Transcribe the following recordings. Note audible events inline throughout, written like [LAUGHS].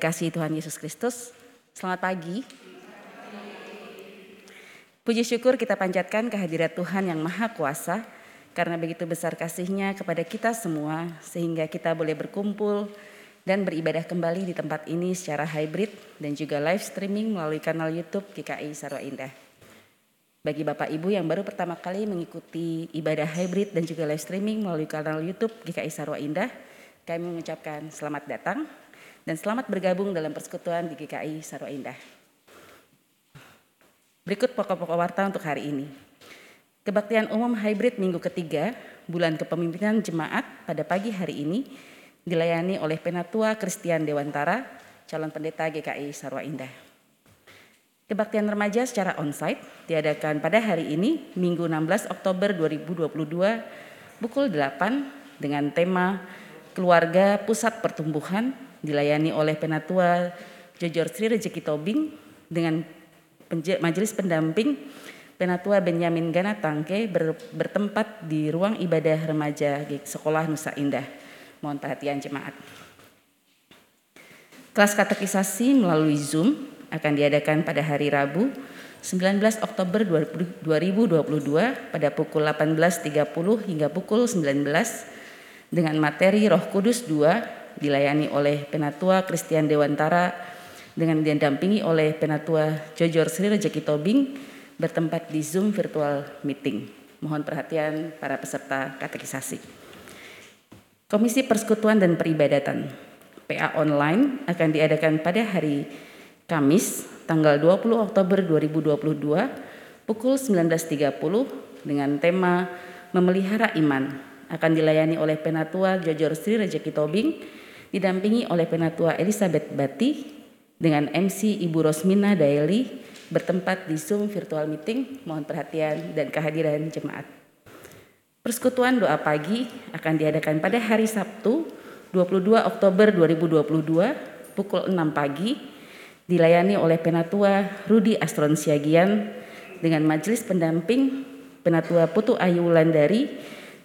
Dikasihi Tuhan Yesus Kristus, selamat pagi. Puji syukur kita panjatkan kehadirat Tuhan yang Maha Kuasa, karena begitu besar kasihnya kepada kita semua, sehingga kita boleh berkumpul dan beribadah kembali di tempat ini secara hybrid dan juga live streaming melalui kanal YouTube GKI Sarwa Indah. Bagi Bapak Ibu yang baru pertama kali mengikuti ibadah hybrid dan juga live streaming melalui kanal YouTube GKI Sarwa Indah, kami mengucapkan selamat datang dan selamat bergabung dalam persekutuan di GKI Sarwa Indah. Berikut pokok-pokok warta untuk hari ini. Kebaktian umum hybrid minggu ketiga, bulan kepemimpinan jemaat pada pagi hari ini dilayani oleh Penatua Kristian Dewantara, calon pendeta GKI Sarwa Indah. Kebaktian remaja secara onsite diadakan pada hari ini, Minggu 16 Oktober 2022, pukul 8 dengan tema Keluarga Pusat Pertumbuhan dilayani oleh Penatua Jojor Sri Rezeki Tobing dengan majelis pendamping Penatua Benyamin Gana Tangke ber, bertempat di ruang ibadah remaja Sekolah Nusa Indah. Mohon perhatian jemaat. Kelas katekisasi melalui Zoom akan diadakan pada hari Rabu 19 Oktober 2022 pada pukul 18.30 hingga pukul 19 dengan materi Roh Kudus 2 dilayani oleh Penatua Kristian Dewantara dengan didampingi oleh Penatua Jojor Sri Rejeki Tobing bertempat di Zoom virtual meeting. Mohon perhatian para peserta katekisasi. Komisi Persekutuan dan Peribadatan PA online akan diadakan pada hari Kamis tanggal 20 Oktober 2022 pukul 19.30 dengan tema Memelihara Iman akan dilayani oleh Penatua Jojor Sri Rejeki Tobing didampingi oleh Penatua Elizabeth Bati dengan MC Ibu Rosmina Daeli bertempat di Zoom virtual meeting. Mohon perhatian dan kehadiran jemaat. Persekutuan doa pagi akan diadakan pada hari Sabtu 22 Oktober 2022 pukul 6 pagi dilayani oleh Penatua Rudi Astron Siagian dengan majelis pendamping Penatua Putu Ayu Wulandari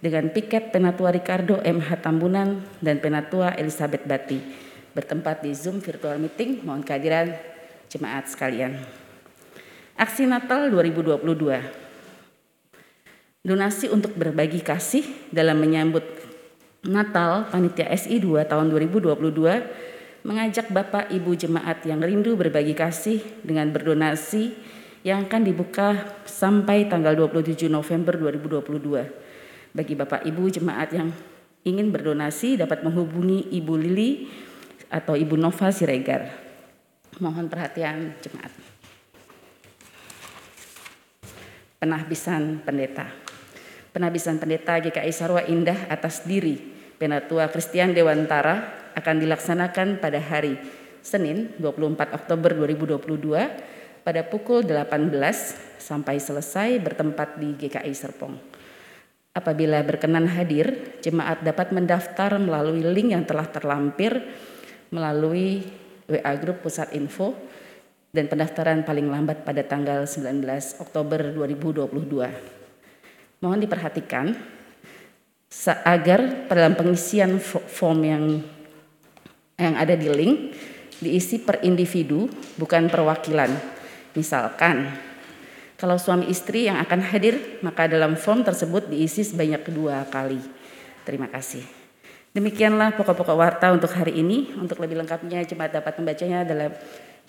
dengan piket Penatua Ricardo MH Tambunan dan Penatua Elizabeth Bati bertempat di Zoom virtual meeting mohon kehadiran jemaat sekalian. Aksi Natal 2022 donasi untuk berbagi kasih dalam menyambut Natal Panitia SI 2 tahun 2022 mengajak Bapak Ibu jemaat yang rindu berbagi kasih dengan berdonasi yang akan dibuka sampai tanggal 27 November 2022. Bagi Bapak Ibu jemaat yang ingin berdonasi dapat menghubungi Ibu Lili atau Ibu Nova Siregar. Mohon perhatian jemaat. Penahbisan pendeta penabisan pendeta GKI Sarwa Indah atas diri Penatua Kristian Dewantara akan dilaksanakan pada hari Senin 24 Oktober 2022 pada pukul 18 sampai selesai bertempat di GKI Serpong. Apabila berkenan hadir, jemaat dapat mendaftar melalui link yang telah terlampir melalui WA Group Pusat Info dan pendaftaran paling lambat pada tanggal 19 Oktober 2022. Mohon diperhatikan agar dalam pengisian form yang yang ada di link diisi per individu bukan perwakilan. Misalkan kalau suami istri yang akan hadir maka dalam form tersebut diisi sebanyak kedua kali. Terima kasih. Demikianlah pokok-pokok warta untuk hari ini. Untuk lebih lengkapnya jemaat dapat membacanya dalam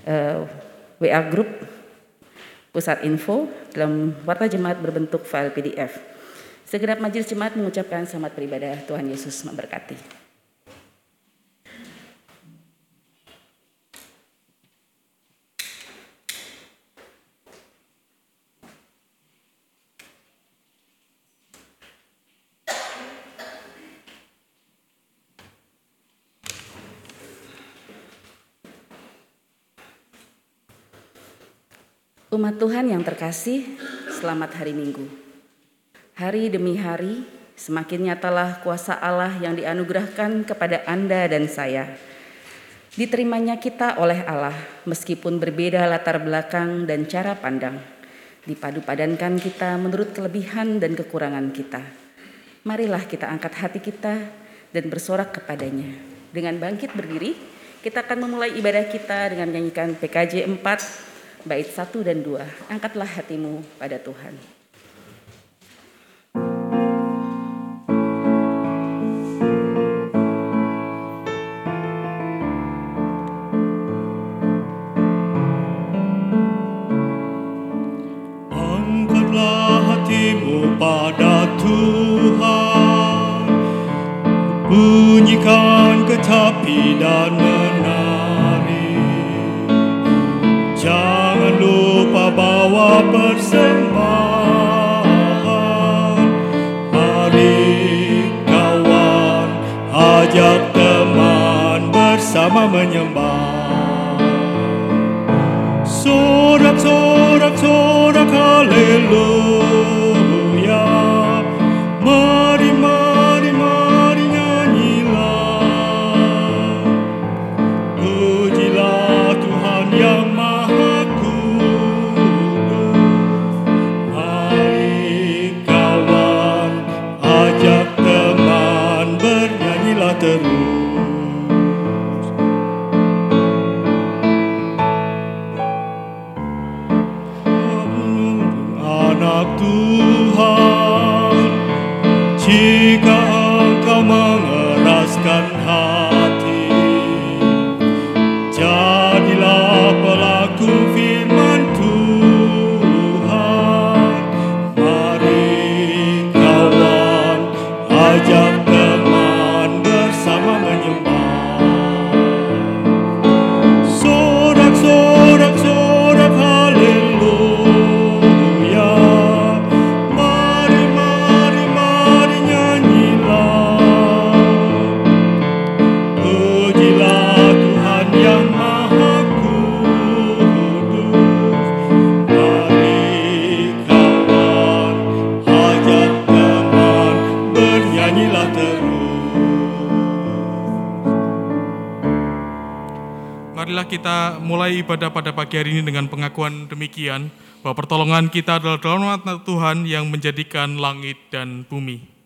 uh, eh, WA group pusat info dalam warta jemaat berbentuk file PDF. Segenap majelis jemaat mengucapkan selamat beribadah. Tuhan Yesus memberkati. Umat Tuhan yang terkasih, selamat hari Minggu. Hari demi hari, semakin nyatalah kuasa Allah yang dianugerahkan kepada Anda dan saya. Diterimanya kita oleh Allah, meskipun berbeda latar belakang dan cara pandang. Dipadu padankan kita menurut kelebihan dan kekurangan kita. Marilah kita angkat hati kita dan bersorak kepadanya. Dengan bangkit berdiri, Kita akan memulai ibadah kita dengan menyanyikan PKJ 4 bait 1 dan 2. Angkatlah hatimu pada Tuhan. bunyikan ketapi dan menyembah. Sorak sorak sorak haleluya pagi hari ini dengan pengakuan demikian bahwa pertolongan kita adalah dalam nama Tuhan yang menjadikan langit dan bumi.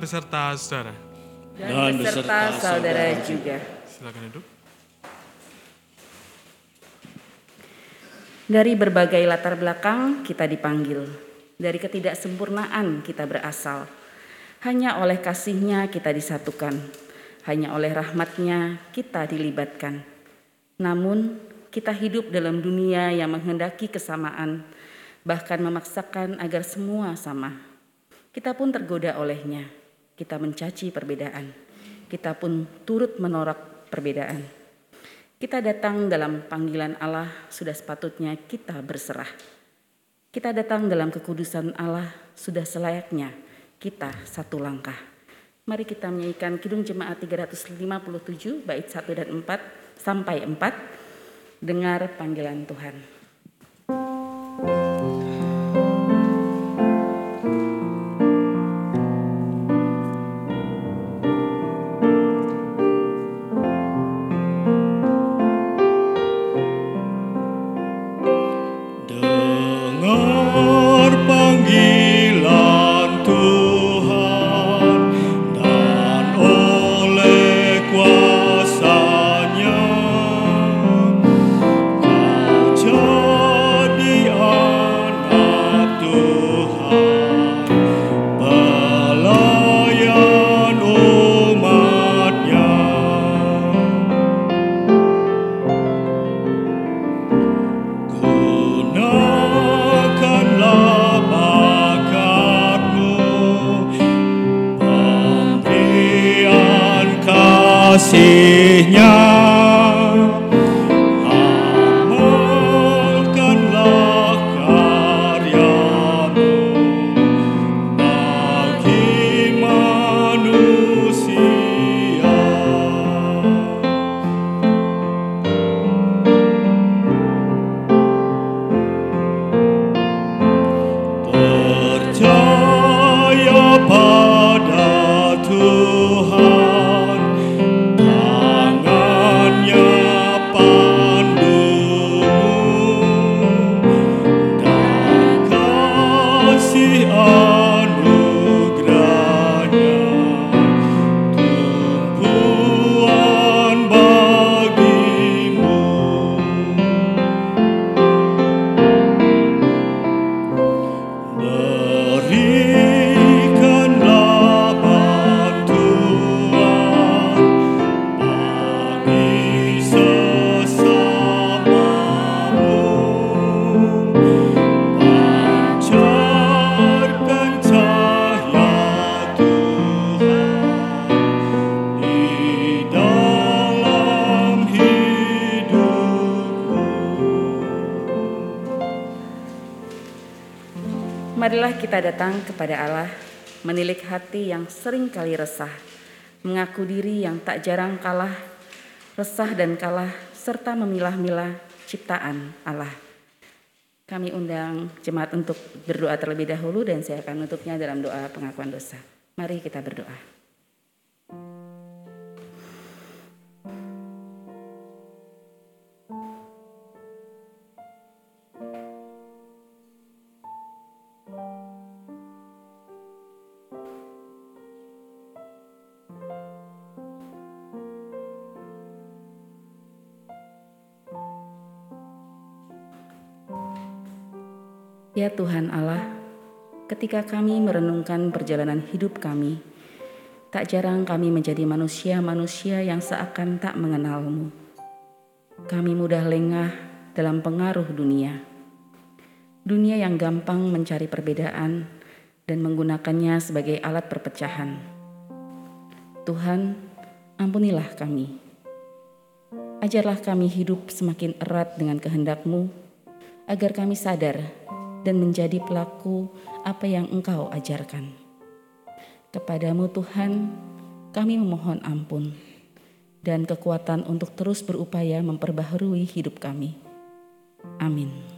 Beserta saudara. Dan beserta saudara juga. Silakan duduk. Dari berbagai latar belakang kita dipanggil. Dari ketidaksempurnaan kita berasal. Hanya oleh kasihnya kita disatukan. Hanya oleh rahmatnya kita dilibatkan. Namun kita hidup dalam dunia yang menghendaki kesamaan. Bahkan memaksakan agar semua sama. Kita pun tergoda olehnya. Kita mencaci perbedaan. Kita pun turut menorak perbedaan. Kita datang dalam panggilan Allah, sudah sepatutnya kita berserah. Kita datang dalam kekudusan Allah, sudah selayaknya kita satu langkah. Mari kita menyanyikan Kidung Jemaat 357 bait 1 dan 4 sampai 4. Dengar panggilan Tuhan. Dengar sering kali resah, mengaku diri yang tak jarang kalah, resah dan kalah, serta memilah-milah ciptaan Allah. Kami undang jemaat untuk berdoa terlebih dahulu dan saya akan menutupnya dalam doa pengakuan dosa. Mari kita berdoa. Ya Tuhan Allah, ketika kami merenungkan perjalanan hidup kami, tak jarang kami menjadi manusia-manusia yang seakan tak mengenalmu. Kami mudah lengah dalam pengaruh dunia. Dunia yang gampang mencari perbedaan dan menggunakannya sebagai alat perpecahan. Tuhan, ampunilah kami. Ajarlah kami hidup semakin erat dengan kehendak-Mu, agar kami sadar dan menjadi pelaku apa yang Engkau ajarkan. Kepadamu Tuhan, kami memohon ampun dan kekuatan untuk terus berupaya memperbaharui hidup kami. Amin.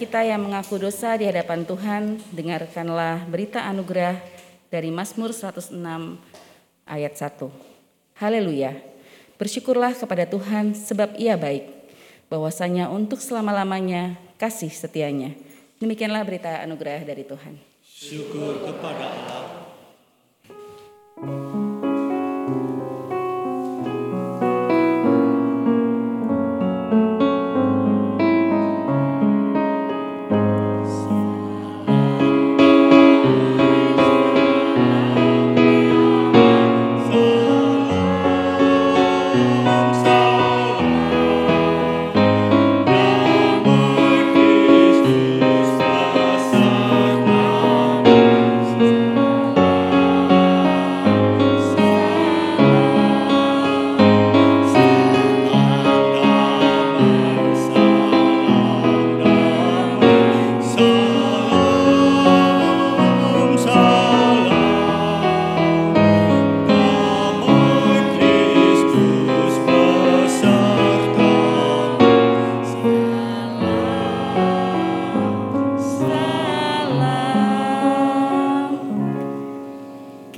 Kita yang mengaku dosa di hadapan Tuhan, dengarkanlah berita anugerah dari Mazmur 106 ayat 1. Haleluya. Bersyukurlah kepada Tuhan sebab ia baik. Bahwasanya untuk selama-lamanya kasih setianya. Demikianlah berita anugerah dari Tuhan. Syukur kepada Allah.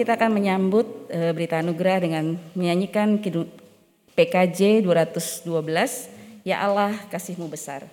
Kita akan menyambut eh, berita anugerah dengan menyanyikan PKJ 212, Ya Allah kasihmu besar.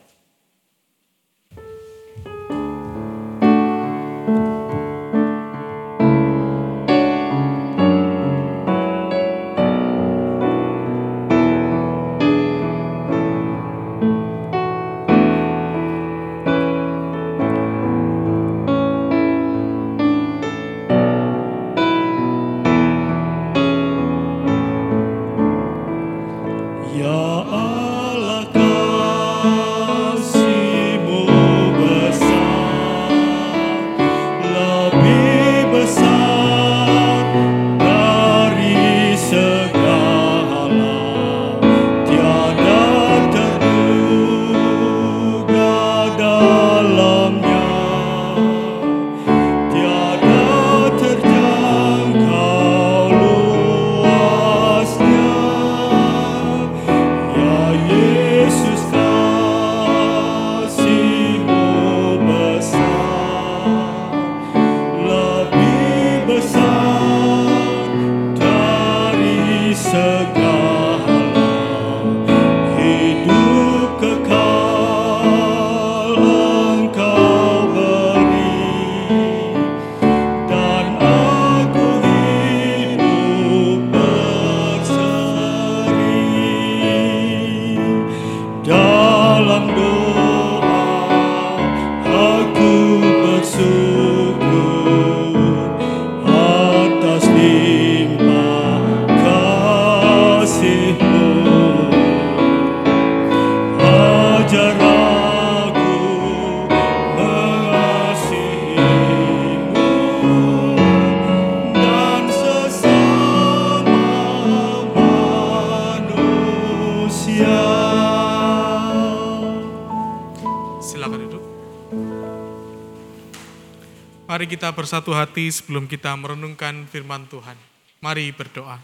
Kita bersatu hati sebelum kita merenungkan firman Tuhan. Mari berdoa.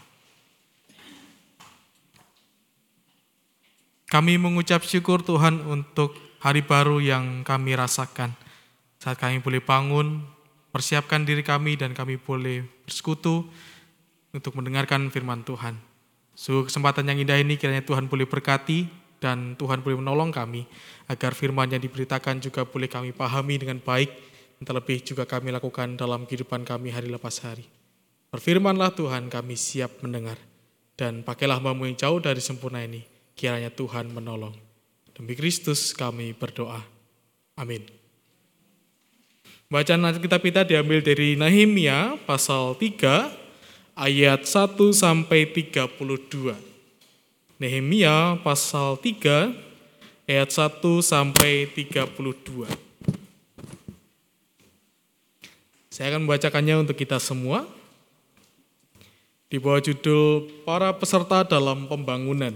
Kami mengucap syukur Tuhan untuk hari baru yang kami rasakan. Saat kami boleh bangun, persiapkan diri kami dan kami boleh bersekutu untuk mendengarkan firman Tuhan. Sungguh kesempatan yang indah ini kiranya Tuhan boleh berkati dan Tuhan boleh menolong kami agar firman yang diberitakan juga boleh kami pahami dengan baik terlebih juga kami lakukan dalam kehidupan kami hari lepas hari. Berfirmanlah Tuhan kami siap mendengar dan pakailah hambamu yang jauh dari sempurna ini kiranya Tuhan menolong. Demi Kristus kami berdoa. Amin. Bacaan Alkitab kita diambil dari Nehemia pasal 3 ayat 1 sampai 32. Nehemia pasal 3 ayat 1 sampai 32. Saya akan membacakannya untuk kita semua. Di bawah judul Para Peserta dalam Pembangunan.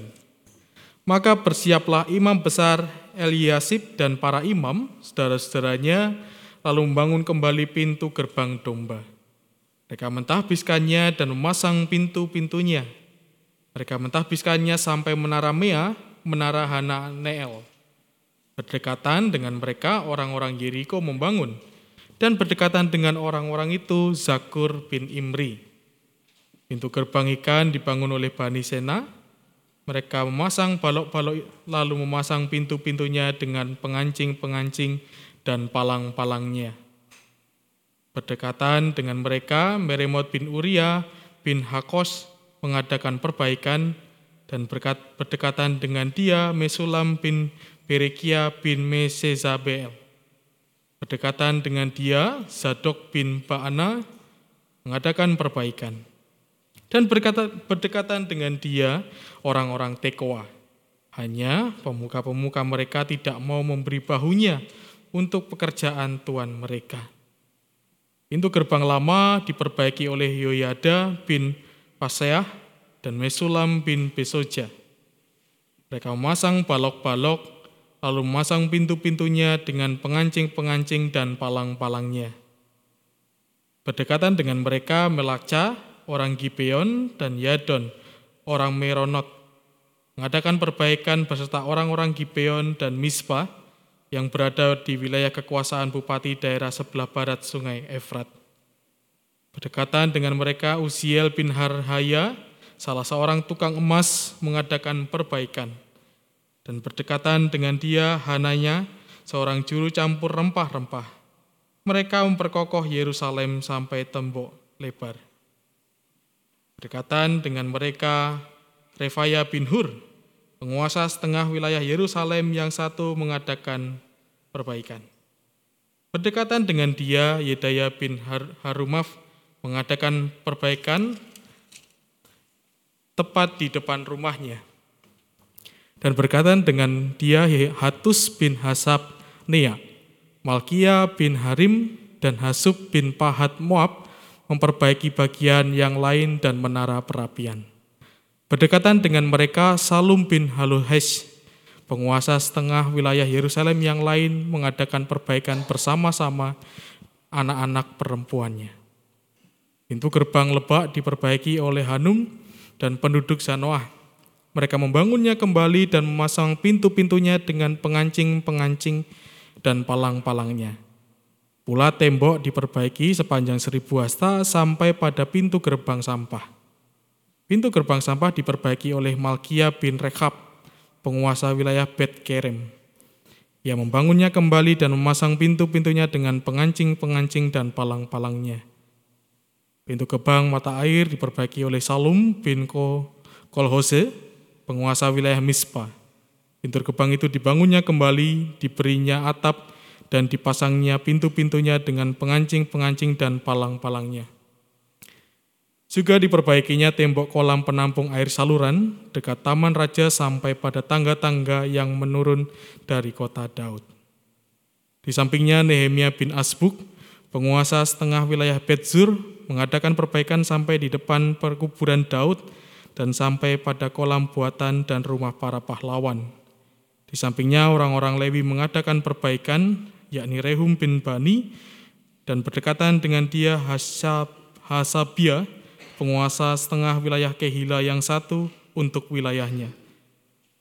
Maka bersiaplah imam besar Eliasib dan para imam, saudara-saudaranya, lalu membangun kembali pintu gerbang domba. Mereka mentahbiskannya dan memasang pintu-pintunya. Mereka mentahbiskannya sampai menara Mea, menara Hananeel. Berdekatan dengan mereka orang-orang Yeriko membangun. Dan berdekatan dengan orang-orang itu Zakur bin Imri. Pintu gerbang ikan dibangun oleh Bani Sena. Mereka memasang balok-balok lalu memasang pintu-pintunya dengan pengancing-pengancing dan palang-palangnya. Berdekatan dengan mereka, Meremot bin Uria bin Hakos mengadakan perbaikan dan berkat, berdekatan dengan dia Mesulam bin Berekia bin Mesezabel. Berdekatan dengan dia Zadok bin Baana mengadakan perbaikan dan berkata, berdekatan dengan dia orang-orang Tekoa. Hanya pemuka-pemuka mereka tidak mau memberi bahunya untuk pekerjaan Tuhan mereka. Pintu gerbang lama diperbaiki oleh Yoyada bin Paseah dan Mesulam bin Besoja. Mereka memasang balok-balok, lalu memasang pintu-pintunya dengan pengancing-pengancing dan palang-palangnya. Berdekatan dengan mereka Melakca, orang Gibeon, dan Yadon, orang Meronot, mengadakan perbaikan beserta orang-orang Gibeon dan Mispa yang berada di wilayah kekuasaan bupati daerah sebelah barat sungai Efrat. Berdekatan dengan mereka Uziel bin Harhaya, salah seorang tukang emas mengadakan perbaikan. Dan berdekatan dengan dia Hananya, seorang juru campur rempah-rempah. Mereka memperkokoh Yerusalem sampai tembok lebar. Berdekatan dengan mereka, Refaya bin Hur, penguasa setengah wilayah Yerusalem yang satu mengadakan perbaikan. Berdekatan dengan dia, Yedaya bin Har Harumaf mengadakan perbaikan tepat di depan rumahnya. Dan berkaitan dengan dia, Hatus bin Hasab Nea, Malkia bin Harim, dan Hasub bin Pahat Moab memperbaiki bagian yang lain dan menara perapian. Berdekatan dengan mereka, Salum bin Haluhesh, penguasa setengah wilayah Yerusalem yang lain mengadakan perbaikan bersama-sama anak-anak perempuannya. Pintu gerbang lebak diperbaiki oleh Hanum dan penduduk Zanoah. Mereka membangunnya kembali dan memasang pintu-pintunya dengan pengancing-pengancing dan palang-palangnya. Pula tembok diperbaiki sepanjang seribu hasta sampai pada pintu gerbang sampah. Pintu gerbang sampah diperbaiki oleh Malkia bin Rekab, penguasa wilayah Bet Kerem. Ia membangunnya kembali dan memasang pintu-pintunya dengan pengancing-pengancing dan palang-palangnya. Pintu gerbang mata air diperbaiki oleh Salum bin Kolhose, penguasa wilayah Mispa. Pintu gerbang itu dibangunnya kembali, diberinya atap, dan dipasangnya pintu-pintunya dengan pengancing-pengancing dan palang-palangnya. Juga diperbaikinya tembok kolam penampung air saluran dekat taman raja sampai pada tangga-tangga yang menurun dari kota Daud. Di sampingnya Nehemia bin Asbuk, penguasa setengah wilayah Betzur, mengadakan perbaikan sampai di depan perkuburan Daud dan sampai pada kolam buatan dan rumah para pahlawan. Di sampingnya orang-orang Lewi mengadakan perbaikan yakni Rehum bin Bani, dan berdekatan dengan dia Hasab, Hasabia, penguasa setengah wilayah Kehila yang satu untuk wilayahnya.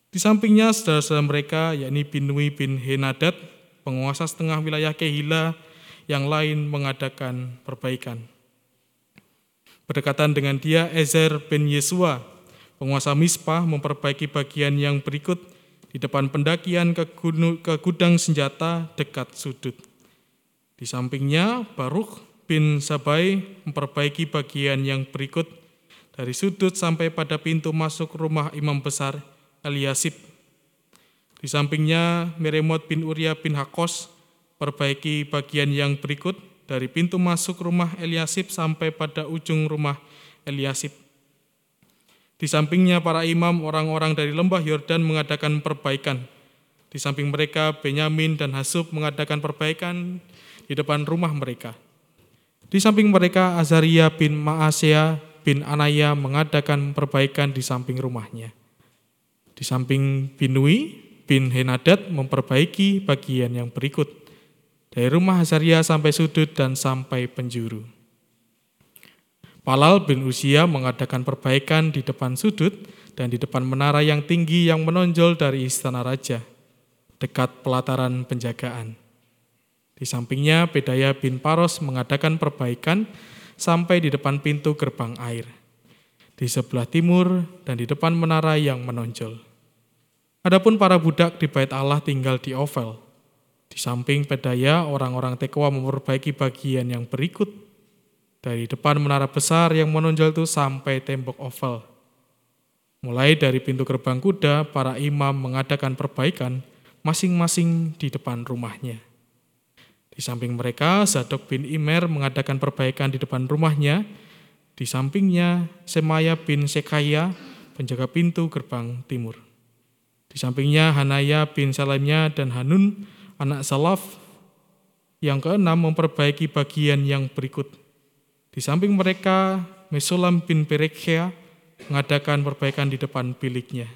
Di sampingnya saudara-saudara mereka, yakni Binui bin Henadad, penguasa setengah wilayah Kehila yang lain mengadakan perbaikan. Berdekatan dengan dia, Ezer bin Yesua, penguasa Mispa, memperbaiki bagian yang berikut di depan pendakian ke, gunung, ke gudang senjata dekat sudut. Di sampingnya, Baruch bin Sabai memperbaiki bagian yang berikut dari sudut sampai pada pintu masuk rumah imam besar Eliasib. Di sampingnya, Meremot bin Uria bin Hakos perbaiki bagian yang berikut dari pintu masuk rumah Eliasib sampai pada ujung rumah Eliasib di sampingnya para imam orang-orang dari lembah Yordan mengadakan perbaikan. Di samping mereka Benyamin dan Hasub mengadakan perbaikan di depan rumah mereka. Di samping mereka Azaria bin Maasea bin Anaya mengadakan perbaikan di samping rumahnya. Di samping Binui bin Henadad memperbaiki bagian yang berikut. Dari rumah Azaria sampai sudut dan sampai penjuru. Palal bin Usia mengadakan perbaikan di depan sudut dan di depan menara yang tinggi yang menonjol dari istana raja, dekat pelataran penjagaan. Di sampingnya, Pedaya bin Paros mengadakan perbaikan sampai di depan pintu gerbang air. di sebelah timur, dan di depan menara yang menonjol. Adapun para budak di bait Allah tinggal di Ovel. Di samping pedaya, orang-orang Tekoa memperbaiki bagian yang berikut. Dari depan menara besar yang menonjol itu sampai tembok Ovel. Mulai dari pintu gerbang kuda, para imam mengadakan perbaikan masing-masing di depan rumahnya. Di samping mereka, Zadok bin Imer mengadakan perbaikan di depan rumahnya. Di sampingnya, Semaya bin Sekaya, penjaga pintu gerbang timur. Di sampingnya, Hanaya bin Salemnya dan Hanun, anak Salaf. Yang keenam memperbaiki bagian yang berikut. Di samping mereka, Mesulam bin Perekhia mengadakan perbaikan di depan biliknya.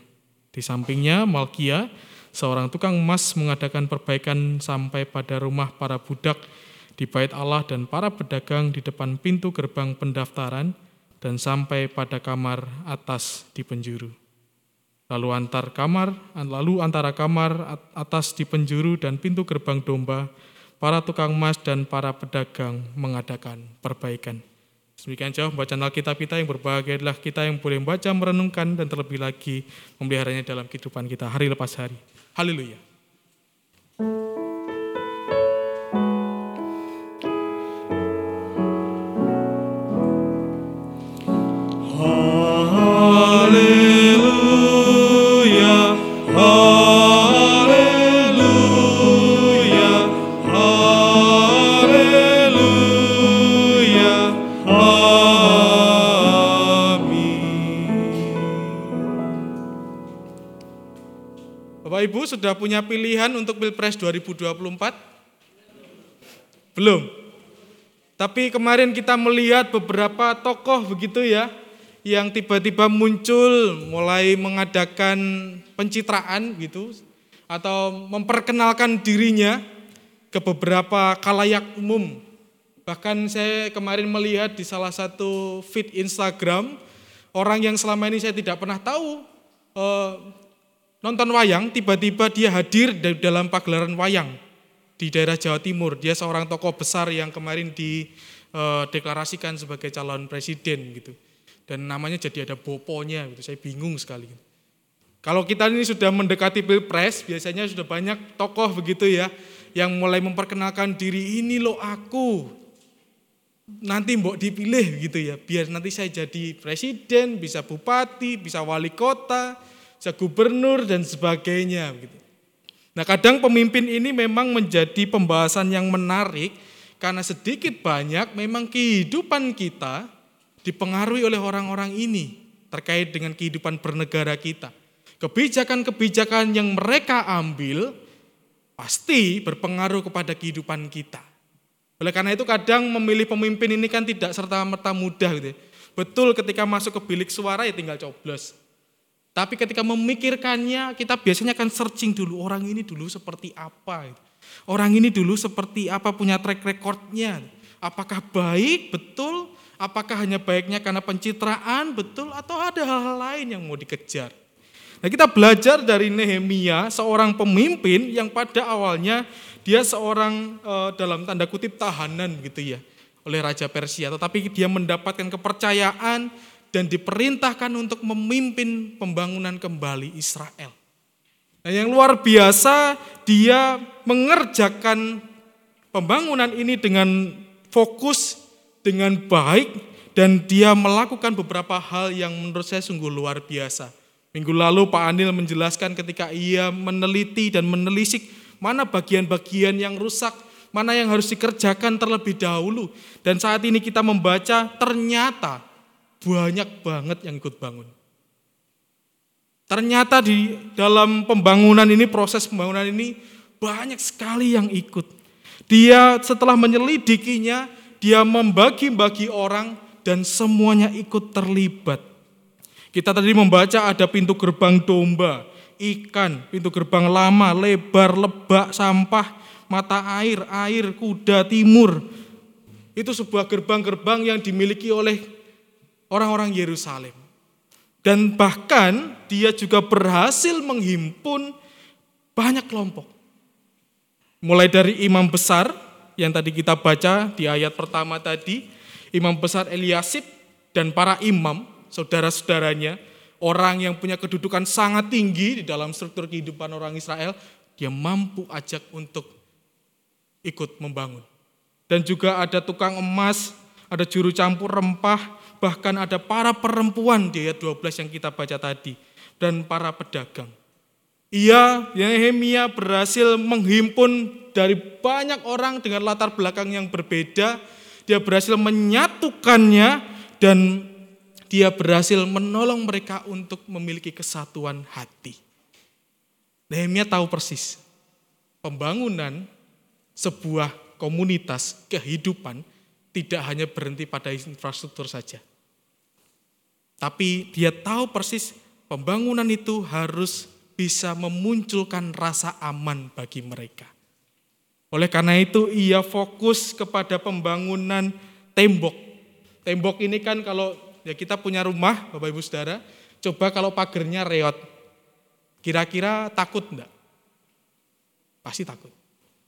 Di sampingnya, Malkia, seorang tukang emas mengadakan perbaikan sampai pada rumah para budak di bait Allah dan para pedagang di depan pintu gerbang pendaftaran dan sampai pada kamar atas di penjuru. Lalu antar kamar, lalu antara kamar atas di penjuru dan pintu gerbang domba, para tukang emas dan para pedagang mengadakan perbaikan. Demikian jauh bacaan Alkitab kita yang berbahagia adalah kita yang boleh membaca, merenungkan, dan terlebih lagi memeliharanya dalam kehidupan kita hari lepas hari. Haleluya. Haleluya, sudah punya pilihan untuk Pilpres 2024? Belum. Tapi kemarin kita melihat beberapa tokoh begitu ya yang tiba-tiba muncul mulai mengadakan pencitraan gitu atau memperkenalkan dirinya ke beberapa kalayak umum. Bahkan saya kemarin melihat di salah satu feed Instagram orang yang selama ini saya tidak pernah tahu eh, nonton wayang, tiba-tiba dia hadir di dalam pagelaran wayang di daerah Jawa Timur. Dia seorang tokoh besar yang kemarin dideklarasikan sebagai calon presiden gitu. Dan namanya jadi ada boponya gitu. Saya bingung sekali. Kalau kita ini sudah mendekati pilpres, biasanya sudah banyak tokoh begitu ya, yang mulai memperkenalkan diri ini loh aku, nanti mbok dipilih gitu ya, biar nanti saya jadi presiden, bisa bupati, bisa wali kota, gubernur dan sebagainya. Nah kadang pemimpin ini memang menjadi pembahasan yang menarik karena sedikit banyak memang kehidupan kita dipengaruhi oleh orang-orang ini terkait dengan kehidupan bernegara kita. Kebijakan-kebijakan yang mereka ambil pasti berpengaruh kepada kehidupan kita. Oleh karena itu kadang memilih pemimpin ini kan tidak serta-merta mudah gitu ya. Betul ketika masuk ke bilik suara ya tinggal coblos. Tapi ketika memikirkannya kita biasanya akan searching dulu orang ini dulu seperti apa. gitu. Orang ini dulu seperti apa punya track recordnya. Apakah baik betul? Apakah hanya baiknya karena pencitraan betul? Atau ada hal-hal lain yang mau dikejar? Nah kita belajar dari Nehemia seorang pemimpin yang pada awalnya dia seorang eh, dalam tanda kutip tahanan gitu ya oleh Raja Persia. Tetapi dia mendapatkan kepercayaan dan diperintahkan untuk memimpin pembangunan kembali Israel. Nah, yang luar biasa dia mengerjakan pembangunan ini dengan fokus, dengan baik, dan dia melakukan beberapa hal yang menurut saya sungguh luar biasa. Minggu lalu Pak Anil menjelaskan ketika ia meneliti dan menelisik mana bagian-bagian yang rusak, mana yang harus dikerjakan terlebih dahulu. Dan saat ini kita membaca ternyata banyak banget yang ikut bangun. Ternyata di dalam pembangunan ini, proses pembangunan ini banyak sekali yang ikut. Dia setelah menyelidikinya, dia membagi-bagi orang dan semuanya ikut terlibat. Kita tadi membaca ada pintu gerbang domba, ikan, pintu gerbang lama, lebar, lebak, sampah, mata air, air, kuda, timur. Itu sebuah gerbang-gerbang yang dimiliki oleh orang-orang Yerusalem. Dan bahkan dia juga berhasil menghimpun banyak kelompok. Mulai dari imam besar yang tadi kita baca di ayat pertama tadi, imam besar Eliasib dan para imam saudara-saudaranya, orang yang punya kedudukan sangat tinggi di dalam struktur kehidupan orang Israel, dia mampu ajak untuk ikut membangun. Dan juga ada tukang emas, ada juru campur rempah, bahkan ada para perempuan di ayat 12 yang kita baca tadi, dan para pedagang. Ia, Nehemia berhasil menghimpun dari banyak orang dengan latar belakang yang berbeda. Dia berhasil menyatukannya dan dia berhasil menolong mereka untuk memiliki kesatuan hati. Nehemia tahu persis pembangunan sebuah komunitas kehidupan tidak hanya berhenti pada infrastruktur saja. Tapi dia tahu persis pembangunan itu harus bisa memunculkan rasa aman bagi mereka. Oleh karena itu ia fokus kepada pembangunan tembok. Tembok ini kan kalau ya kita punya rumah Bapak Ibu Saudara, coba kalau pagernya reot. Kira-kira takut enggak? Pasti takut.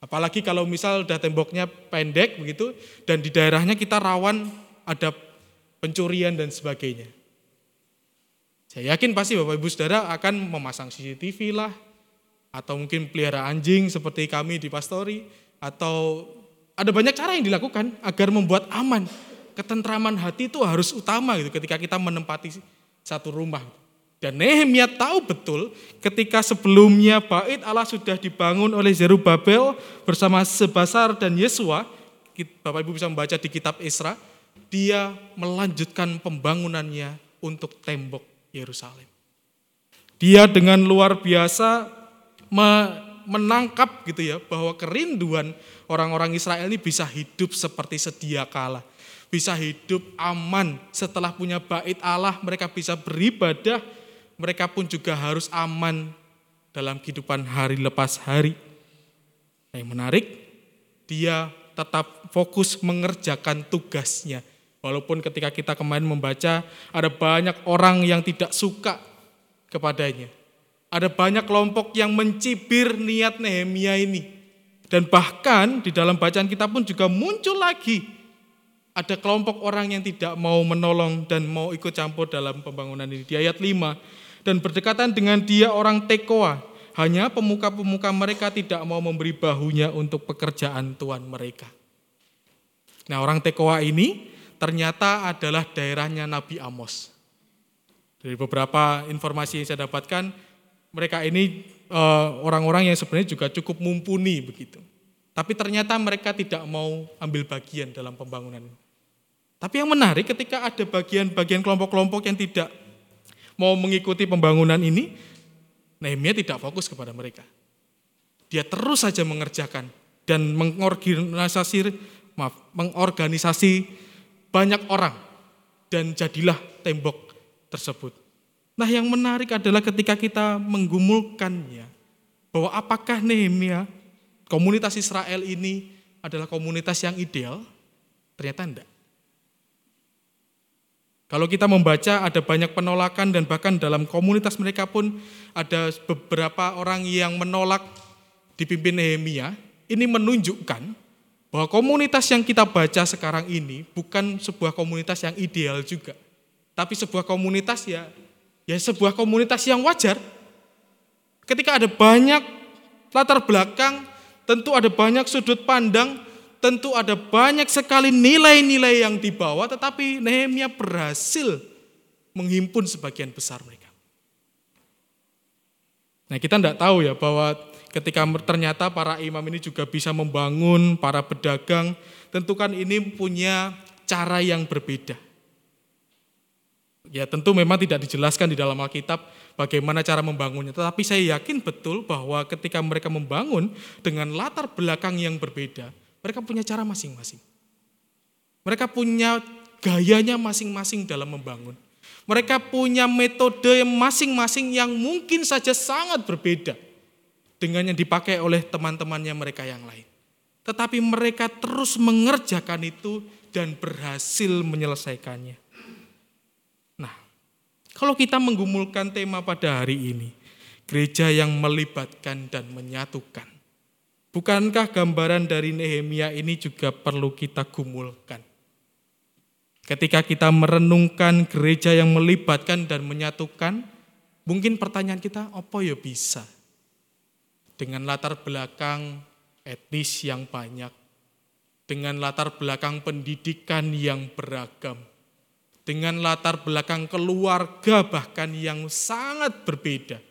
Apalagi kalau misal udah temboknya pendek begitu dan di daerahnya kita rawan ada pencurian dan sebagainya. Saya yakin pasti Bapak Ibu Saudara akan memasang CCTV lah, atau mungkin pelihara anjing seperti kami di Pastori, atau ada banyak cara yang dilakukan agar membuat aman. Ketentraman hati itu harus utama gitu ketika kita menempati satu rumah. Dan Nehemia tahu betul ketika sebelumnya bait Allah sudah dibangun oleh Zerubabel bersama Sebasar dan Yesua, Bapak Ibu bisa membaca di kitab Esra, dia melanjutkan pembangunannya untuk tembok Yerusalem. Dia dengan luar biasa menangkap gitu ya bahwa kerinduan orang-orang Israel ini bisa hidup seperti sedia kala. Bisa hidup aman setelah punya bait Allah, mereka bisa beribadah, mereka pun juga harus aman dalam kehidupan hari lepas hari. Yang menarik, dia tetap fokus mengerjakan tugasnya Walaupun ketika kita kemarin membaca ada banyak orang yang tidak suka kepadanya. Ada banyak kelompok yang mencibir niat Nehemia ini. Dan bahkan di dalam bacaan kita pun juga muncul lagi ada kelompok orang yang tidak mau menolong dan mau ikut campur dalam pembangunan ini. Di ayat 5, dan berdekatan dengan dia orang Tekoa, hanya pemuka-pemuka mereka tidak mau memberi bahunya untuk pekerjaan Tuhan mereka. Nah orang Tekoa ini ternyata adalah daerahnya Nabi Amos. Dari beberapa informasi yang saya dapatkan, mereka ini eh, orang-orang yang sebenarnya juga cukup mumpuni begitu. Tapi ternyata mereka tidak mau ambil bagian dalam pembangunan. Tapi yang menarik ketika ada bagian-bagian kelompok-kelompok yang tidak mau mengikuti pembangunan ini, Nehemia tidak fokus kepada mereka. Dia terus saja mengerjakan dan mengorganisasi maaf, mengorganisasi banyak orang dan jadilah tembok tersebut. Nah yang menarik adalah ketika kita menggumulkannya, bahwa apakah Nehemia, komunitas Israel ini adalah komunitas yang ideal? Ternyata enggak. Kalau kita membaca ada banyak penolakan dan bahkan dalam komunitas mereka pun ada beberapa orang yang menolak dipimpin Nehemia, ini menunjukkan bahwa komunitas yang kita baca sekarang ini bukan sebuah komunitas yang ideal juga. Tapi sebuah komunitas ya ya sebuah komunitas yang wajar. Ketika ada banyak latar belakang, tentu ada banyak sudut pandang, tentu ada banyak sekali nilai-nilai yang dibawa, tetapi Nehemia berhasil menghimpun sebagian besar mereka. Nah kita tidak tahu ya bahwa ketika ternyata para imam ini juga bisa membangun para pedagang, tentu kan ini punya cara yang berbeda. Ya tentu memang tidak dijelaskan di dalam Alkitab bagaimana cara membangunnya, tetapi saya yakin betul bahwa ketika mereka membangun dengan latar belakang yang berbeda, mereka punya cara masing-masing. Mereka punya gayanya masing-masing dalam membangun. Mereka punya metode masing-masing yang mungkin saja sangat berbeda dengan yang dipakai oleh teman-temannya mereka yang lain. Tetapi mereka terus mengerjakan itu dan berhasil menyelesaikannya. Nah, kalau kita menggumulkan tema pada hari ini, gereja yang melibatkan dan menyatukan. Bukankah gambaran dari Nehemia ini juga perlu kita gumulkan? Ketika kita merenungkan gereja yang melibatkan dan menyatukan, mungkin pertanyaan kita, apa ya bisa? Dengan latar belakang etnis yang banyak, dengan latar belakang pendidikan yang beragam, dengan latar belakang keluarga bahkan yang sangat berbeda,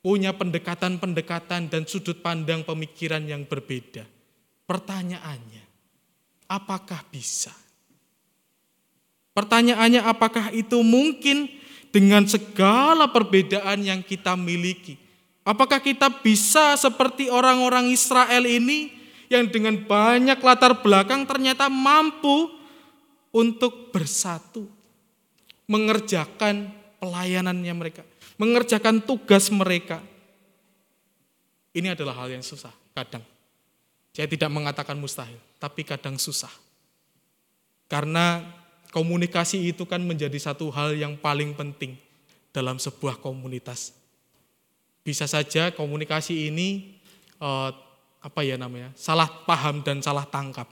punya pendekatan-pendekatan dan sudut pandang pemikiran yang berbeda. Pertanyaannya, apakah bisa? Pertanyaannya apakah itu mungkin dengan segala perbedaan yang kita miliki? Apakah kita bisa seperti orang-orang Israel ini yang dengan banyak latar belakang ternyata mampu untuk bersatu, mengerjakan pelayanannya mereka, mengerjakan tugas mereka. Ini adalah hal yang susah kadang. Saya tidak mengatakan mustahil, tapi kadang susah. Karena komunikasi itu kan menjadi satu hal yang paling penting dalam sebuah komunitas. Bisa saja komunikasi ini eh, apa ya namanya salah paham dan salah tangkap.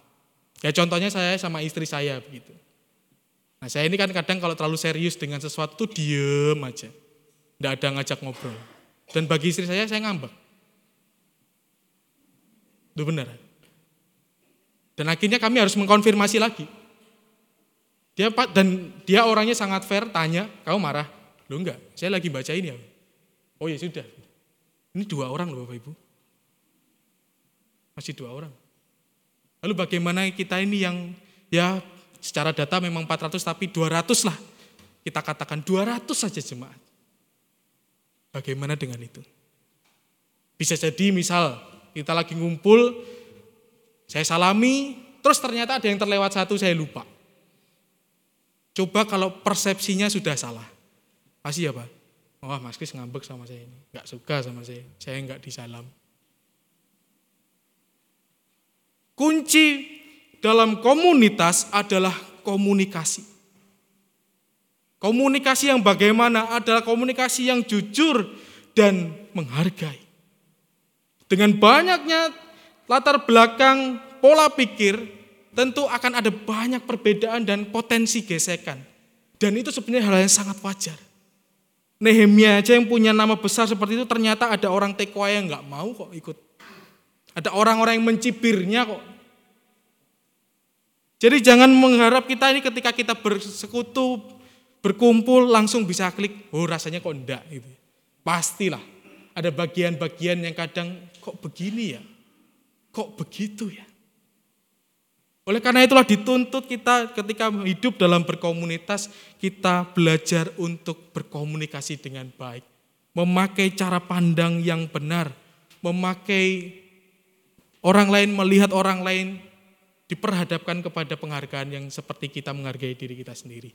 Ya contohnya saya sama istri saya begitu. Nah saya ini kan kadang kalau terlalu serius dengan sesuatu diem aja. Tidak ada ngajak ngobrol. Dan bagi istri saya, saya ngambek. Itu benar. Dan akhirnya kami harus mengkonfirmasi lagi. Dia dan dia orangnya sangat fair, tanya, kamu marah? Lu enggak, saya lagi baca ini ya. Oh ya sudah. Ini dua orang loh Bapak Ibu. Masih dua orang. Lalu bagaimana kita ini yang ya secara data memang 400 tapi 200 lah. Kita katakan 200 saja jemaat. Bagaimana dengan itu? Bisa jadi misal kita lagi ngumpul, saya salami, terus ternyata ada yang terlewat satu saya lupa. Coba kalau persepsinya sudah salah. Pasti ya Pak? Wah Mas Kris ngambek sama saya ini. Gak suka sama saya. Saya nggak disalam. Kunci dalam komunitas adalah komunikasi. Komunikasi yang bagaimana adalah komunikasi yang jujur dan menghargai. Dengan banyaknya latar belakang pola pikir, tentu akan ada banyak perbedaan dan potensi gesekan. Dan itu sebenarnya hal yang sangat wajar. Nehemia aja yang punya nama besar seperti itu ternyata ada orang Tekoa yang nggak mau kok ikut. Ada orang-orang yang mencibirnya kok. Jadi jangan mengharap kita ini ketika kita bersekutu, berkumpul langsung bisa klik, oh rasanya kok enggak gitu. Pastilah ada bagian-bagian yang kadang kok begini ya, kok begitu ya. Oleh karena itulah dituntut kita ketika hidup dalam berkomunitas, kita belajar untuk berkomunikasi dengan baik. Memakai cara pandang yang benar, memakai orang lain melihat orang lain diperhadapkan kepada penghargaan yang seperti kita menghargai diri kita sendiri.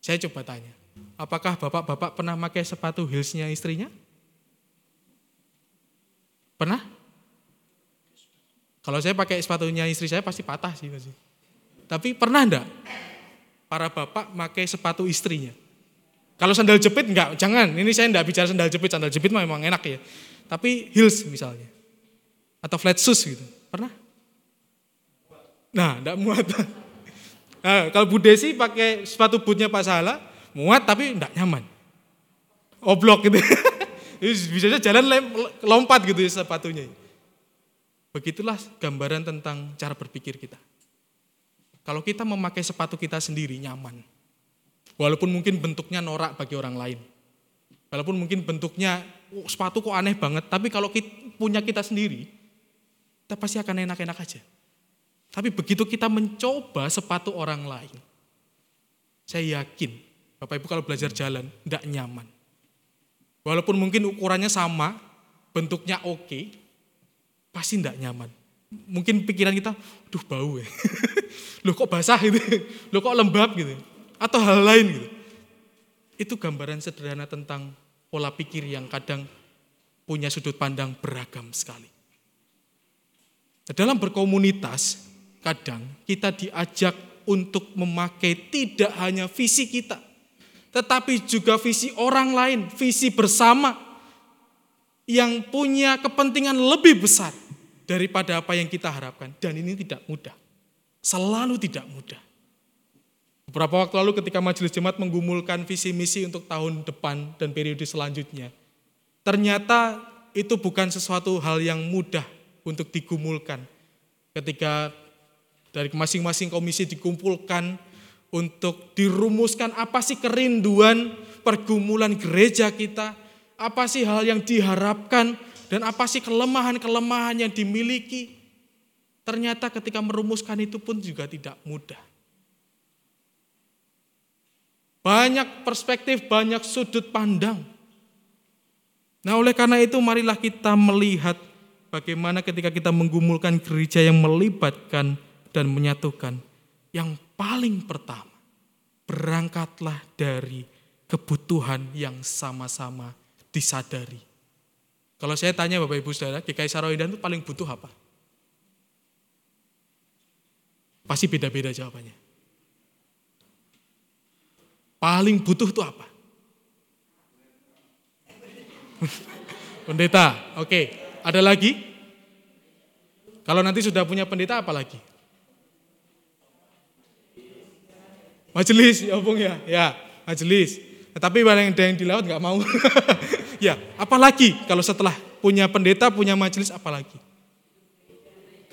Saya coba tanya, apakah bapak-bapak pernah pakai sepatu heelsnya istrinya? Pernah? Kalau saya pakai sepatunya istri saya pasti patah sih pasti. Tapi pernah enggak para bapak pakai sepatu istrinya? Kalau sandal jepit enggak, jangan. Ini saya enggak bicara sandal jepit, sandal jepit memang enak ya. Tapi heels misalnya. Atau flat shoes gitu. Pernah? Nah, enggak muat. [LAUGHS] Nah, kalau Bu Desi pakai sepatu bootnya Pak Salah, muat tapi enggak nyaman. Oblok gitu. [LAUGHS] Bisa jalan lompat gitu ya sepatunya. Begitulah gambaran tentang cara berpikir kita. Kalau kita memakai sepatu kita sendiri nyaman, walaupun mungkin bentuknya norak bagi orang lain, walaupun mungkin bentuknya oh, sepatu kok aneh banget, tapi kalau kita, punya kita sendiri, kita pasti akan enak-enak aja. Tapi begitu kita mencoba sepatu orang lain, saya yakin Bapak Ibu kalau belajar jalan tidak nyaman. Walaupun mungkin ukurannya sama, bentuknya oke, pasti tidak nyaman. Mungkin pikiran kita, duh bau ya. [LAUGHS] Loh kok basah gitu, loh kok lembab gitu. Atau hal lain gitu. Itu gambaran sederhana tentang pola pikir yang kadang punya sudut pandang beragam sekali. Dalam berkomunitas, kadang kita diajak untuk memakai tidak hanya visi kita, tetapi juga visi orang lain, visi bersama yang punya kepentingan lebih besar daripada apa yang kita harapkan. Dan ini tidak mudah. Selalu tidak mudah. Beberapa waktu lalu ketika majelis jemaat menggumulkan visi misi untuk tahun depan dan periode selanjutnya, ternyata itu bukan sesuatu hal yang mudah untuk digumulkan. Ketika dari masing-masing komisi dikumpulkan untuk dirumuskan apa sih kerinduan pergumulan gereja kita, apa sih hal yang diharapkan, dan apa sih kelemahan-kelemahan yang dimiliki. Ternyata ketika merumuskan itu pun juga tidak mudah. Banyak perspektif, banyak sudut pandang. Nah oleh karena itu marilah kita melihat bagaimana ketika kita menggumulkan gereja yang melibatkan dan menyatukan. Yang paling pertama, berangkatlah dari kebutuhan yang sama-sama disadari. Kalau saya tanya Bapak Ibu Saudara, GKI Sarawindan itu paling butuh apa? Pasti beda-beda jawabannya. Paling butuh itu apa? [LAUGHS] pendeta, oke. Ada lagi? Kalau nanti sudah punya pendeta apa lagi? Majelis, ya Bung ya, ya majelis. Tapi ada yang di laut nggak mau. [LAUGHS] ya, apalagi kalau setelah punya pendeta, punya majelis, apalagi?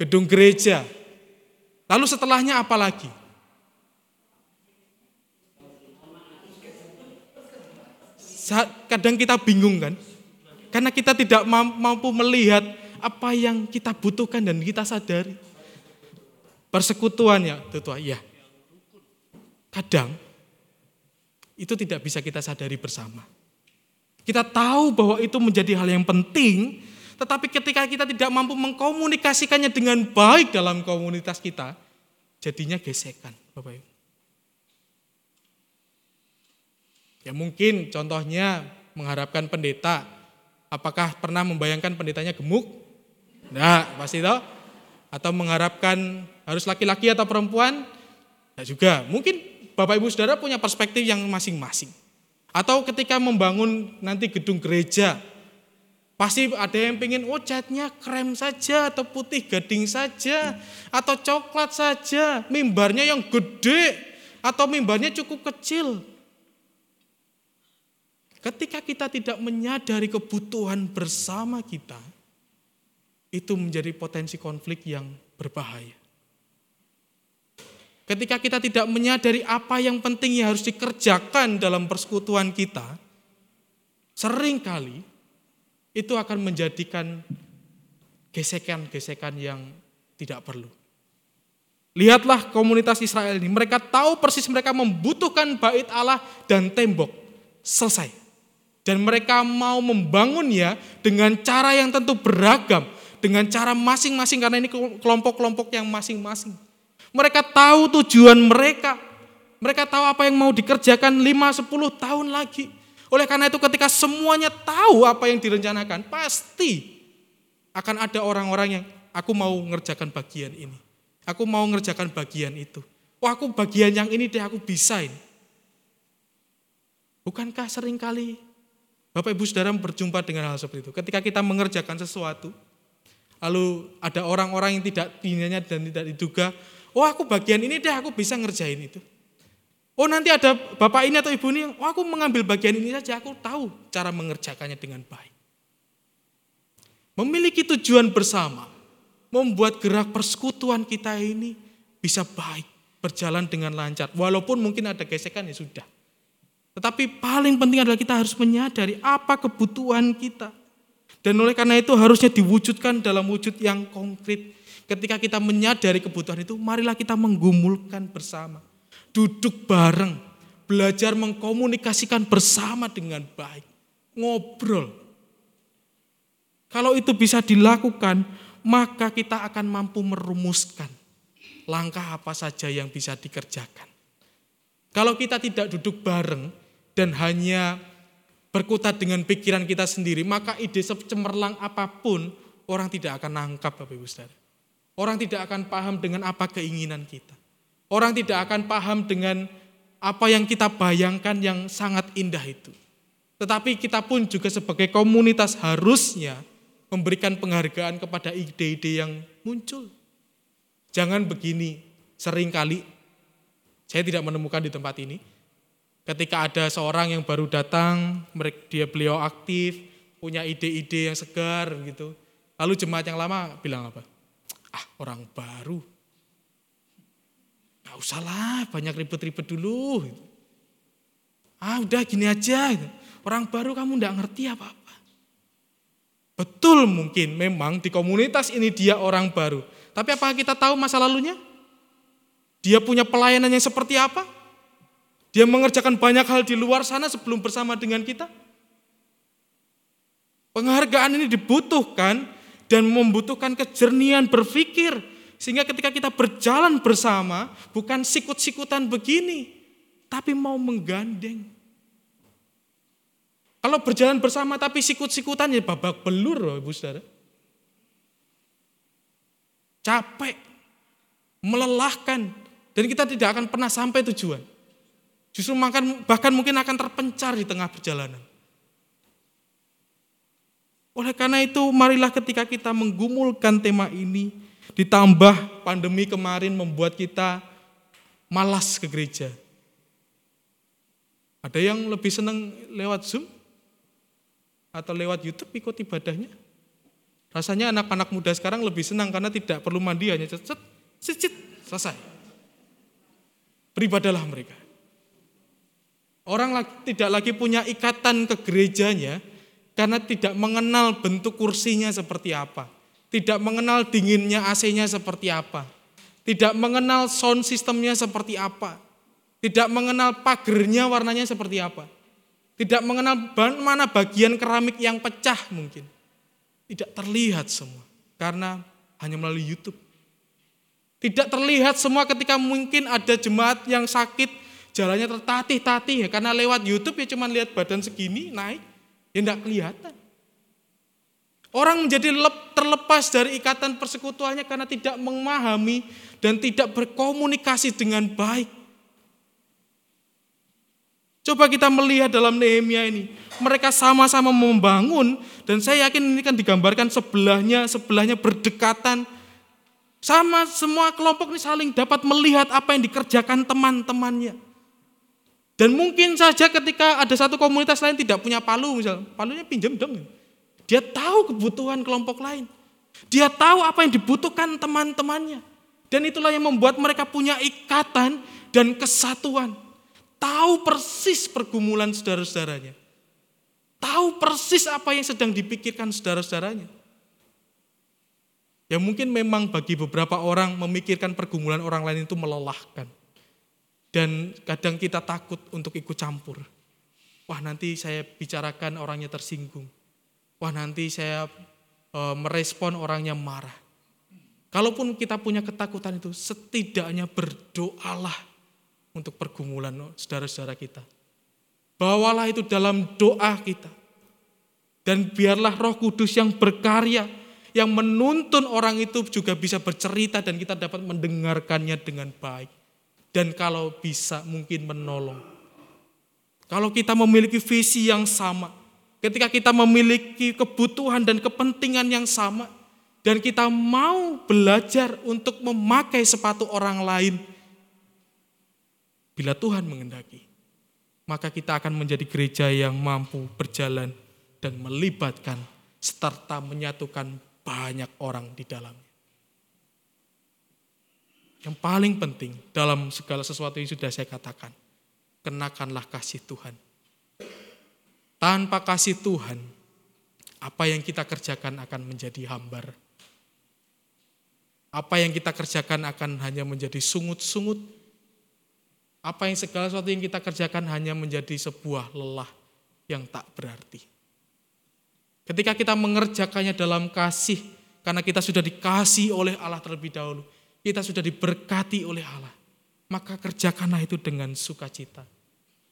Gedung gereja. Lalu setelahnya apalagi? kadang kita bingung kan? Karena kita tidak mampu melihat apa yang kita butuhkan dan kita sadari. Persekutuan ya, tutua, ya. Kadang itu tidak bisa kita sadari bersama. Kita tahu bahwa itu menjadi hal yang penting, tetapi ketika kita tidak mampu mengkomunikasikannya dengan baik dalam komunitas kita, jadinya gesekan, Bapak Ibu. Ya mungkin contohnya mengharapkan pendeta. Apakah pernah membayangkan pendetanya gemuk? Nah, pasti toh. Atau mengharapkan harus laki-laki atau perempuan? Nah juga. Mungkin Bapak Ibu Saudara punya perspektif yang masing-masing. Atau ketika membangun nanti gedung gereja, pasti ada yang pengen, oh catnya krem saja, atau putih gading saja, atau coklat saja, mimbarnya yang gede, atau mimbarnya cukup kecil. Ketika kita tidak menyadari kebutuhan bersama kita, itu menjadi potensi konflik yang berbahaya. Ketika kita tidak menyadari apa yang penting yang harus dikerjakan dalam persekutuan kita, sering kali itu akan menjadikan gesekan-gesekan yang tidak perlu. Lihatlah komunitas Israel ini, mereka tahu persis mereka membutuhkan bait Allah dan tembok. Selesai. Dan mereka mau membangunnya dengan cara yang tentu beragam. Dengan cara masing-masing karena ini kelompok-kelompok yang masing-masing. Mereka tahu tujuan mereka. Mereka tahu apa yang mau dikerjakan 5-10 tahun lagi. Oleh karena itu ketika semuanya tahu apa yang direncanakan, pasti akan ada orang-orang yang aku mau ngerjakan bagian ini. Aku mau ngerjakan bagian itu. Wah aku bagian yang ini deh aku bisa ini. Bukankah sering kali Bapak Ibu Saudara berjumpa dengan hal seperti itu. Ketika kita mengerjakan sesuatu, lalu ada orang-orang yang tidak dinanya dan tidak diduga, oh aku bagian ini deh aku bisa ngerjain itu. Oh nanti ada bapak ini atau ibu ini, oh aku mengambil bagian ini saja, aku tahu cara mengerjakannya dengan baik. Memiliki tujuan bersama, membuat gerak persekutuan kita ini bisa baik, berjalan dengan lancar. Walaupun mungkin ada gesekan ya sudah. Tetapi paling penting adalah kita harus menyadari apa kebutuhan kita. Dan oleh karena itu harusnya diwujudkan dalam wujud yang konkret. Ketika kita menyadari kebutuhan itu, marilah kita menggumulkan bersama. Duduk bareng, belajar mengkomunikasikan bersama dengan baik. Ngobrol. Kalau itu bisa dilakukan, maka kita akan mampu merumuskan langkah apa saja yang bisa dikerjakan. Kalau kita tidak duduk bareng, dan hanya berkutat dengan pikiran kita sendiri, maka ide secemerlang apa pun orang tidak akan nangkap Bapak Ibu Saudara. Orang tidak akan paham dengan apa keinginan kita. Orang tidak akan paham dengan apa yang kita bayangkan yang sangat indah itu. Tetapi kita pun juga sebagai komunitas harusnya memberikan penghargaan kepada ide-ide yang muncul. Jangan begini, sering kali Saya tidak menemukan di tempat ini. Ketika ada seorang yang baru datang, dia beliau aktif, punya ide-ide yang segar gitu. Lalu jemaat yang lama bilang apa? Ah, orang baru. Gak usah lah, banyak ribet-ribet dulu. Ah, udah gini aja. Orang baru kamu nggak ngerti apa-apa. Betul mungkin memang di komunitas ini dia orang baru. Tapi apa kita tahu masa lalunya? Dia punya pelayanan yang seperti apa? Dia mengerjakan banyak hal di luar sana sebelum bersama dengan kita? Penghargaan ini dibutuhkan dan membutuhkan kejernihan berpikir. Sehingga ketika kita berjalan bersama, bukan sikut-sikutan begini, tapi mau menggandeng. Kalau berjalan bersama tapi sikut-sikutan ya babak belur loh ibu saudara. Capek, melelahkan, dan kita tidak akan pernah sampai tujuan. Justru makan, bahkan mungkin akan terpencar di tengah perjalanan. Oleh karena itu, marilah ketika kita menggumulkan tema ini, ditambah pandemi kemarin membuat kita malas ke gereja. Ada yang lebih senang lewat Zoom, atau lewat YouTube ikut ibadahnya. Rasanya anak-anak muda sekarang lebih senang karena tidak perlu mandi hanya cet, cicit, selesai. Beribadalah mereka. Orang tidak lagi punya ikatan ke gerejanya karena tidak mengenal bentuk kursinya seperti apa. Tidak mengenal dinginnya AC-nya seperti apa. Tidak mengenal sound sistemnya seperti apa. Tidak mengenal pagernya warnanya seperti apa tidak mengenal mana bagian keramik yang pecah mungkin. Tidak terlihat semua. Karena hanya melalui YouTube. Tidak terlihat semua ketika mungkin ada jemaat yang sakit, jalannya tertatih-tatih ya, karena lewat YouTube ya cuma lihat badan segini naik, ya tidak kelihatan. Orang menjadi terlepas dari ikatan persekutuannya karena tidak memahami dan tidak berkomunikasi dengan baik. Coba kita melihat dalam Nehemia ini. Mereka sama-sama membangun dan saya yakin ini kan digambarkan sebelahnya, sebelahnya berdekatan. Sama semua kelompok ini saling dapat melihat apa yang dikerjakan teman-temannya. Dan mungkin saja ketika ada satu komunitas lain tidak punya palu misal, palunya pinjam dong. Dia tahu kebutuhan kelompok lain. Dia tahu apa yang dibutuhkan teman-temannya. Dan itulah yang membuat mereka punya ikatan dan kesatuan tahu persis pergumulan saudara-saudaranya. Tahu persis apa yang sedang dipikirkan saudara-saudaranya. Ya mungkin memang bagi beberapa orang memikirkan pergumulan orang lain itu melelahkan. Dan kadang kita takut untuk ikut campur. Wah nanti saya bicarakan orangnya tersinggung. Wah nanti saya e, merespon orangnya marah. Kalaupun kita punya ketakutan itu, setidaknya berdoalah untuk pergumulan saudara-saudara kita. Bawalah itu dalam doa kita. Dan biarlah roh kudus yang berkarya, yang menuntun orang itu juga bisa bercerita dan kita dapat mendengarkannya dengan baik. Dan kalau bisa mungkin menolong. Kalau kita memiliki visi yang sama, ketika kita memiliki kebutuhan dan kepentingan yang sama, dan kita mau belajar untuk memakai sepatu orang lain, Bila Tuhan mengendaki, maka kita akan menjadi gereja yang mampu berjalan dan melibatkan serta menyatukan banyak orang di dalamnya. Yang paling penting dalam segala sesuatu yang sudah saya katakan, kenakanlah kasih Tuhan. Tanpa kasih Tuhan, apa yang kita kerjakan akan menjadi hambar. Apa yang kita kerjakan akan hanya menjadi sungut-sungut apa yang segala sesuatu yang kita kerjakan hanya menjadi sebuah lelah yang tak berarti. Ketika kita mengerjakannya dalam kasih, karena kita sudah dikasih oleh Allah terlebih dahulu, kita sudah diberkati oleh Allah, maka kerjakanlah itu dengan sukacita,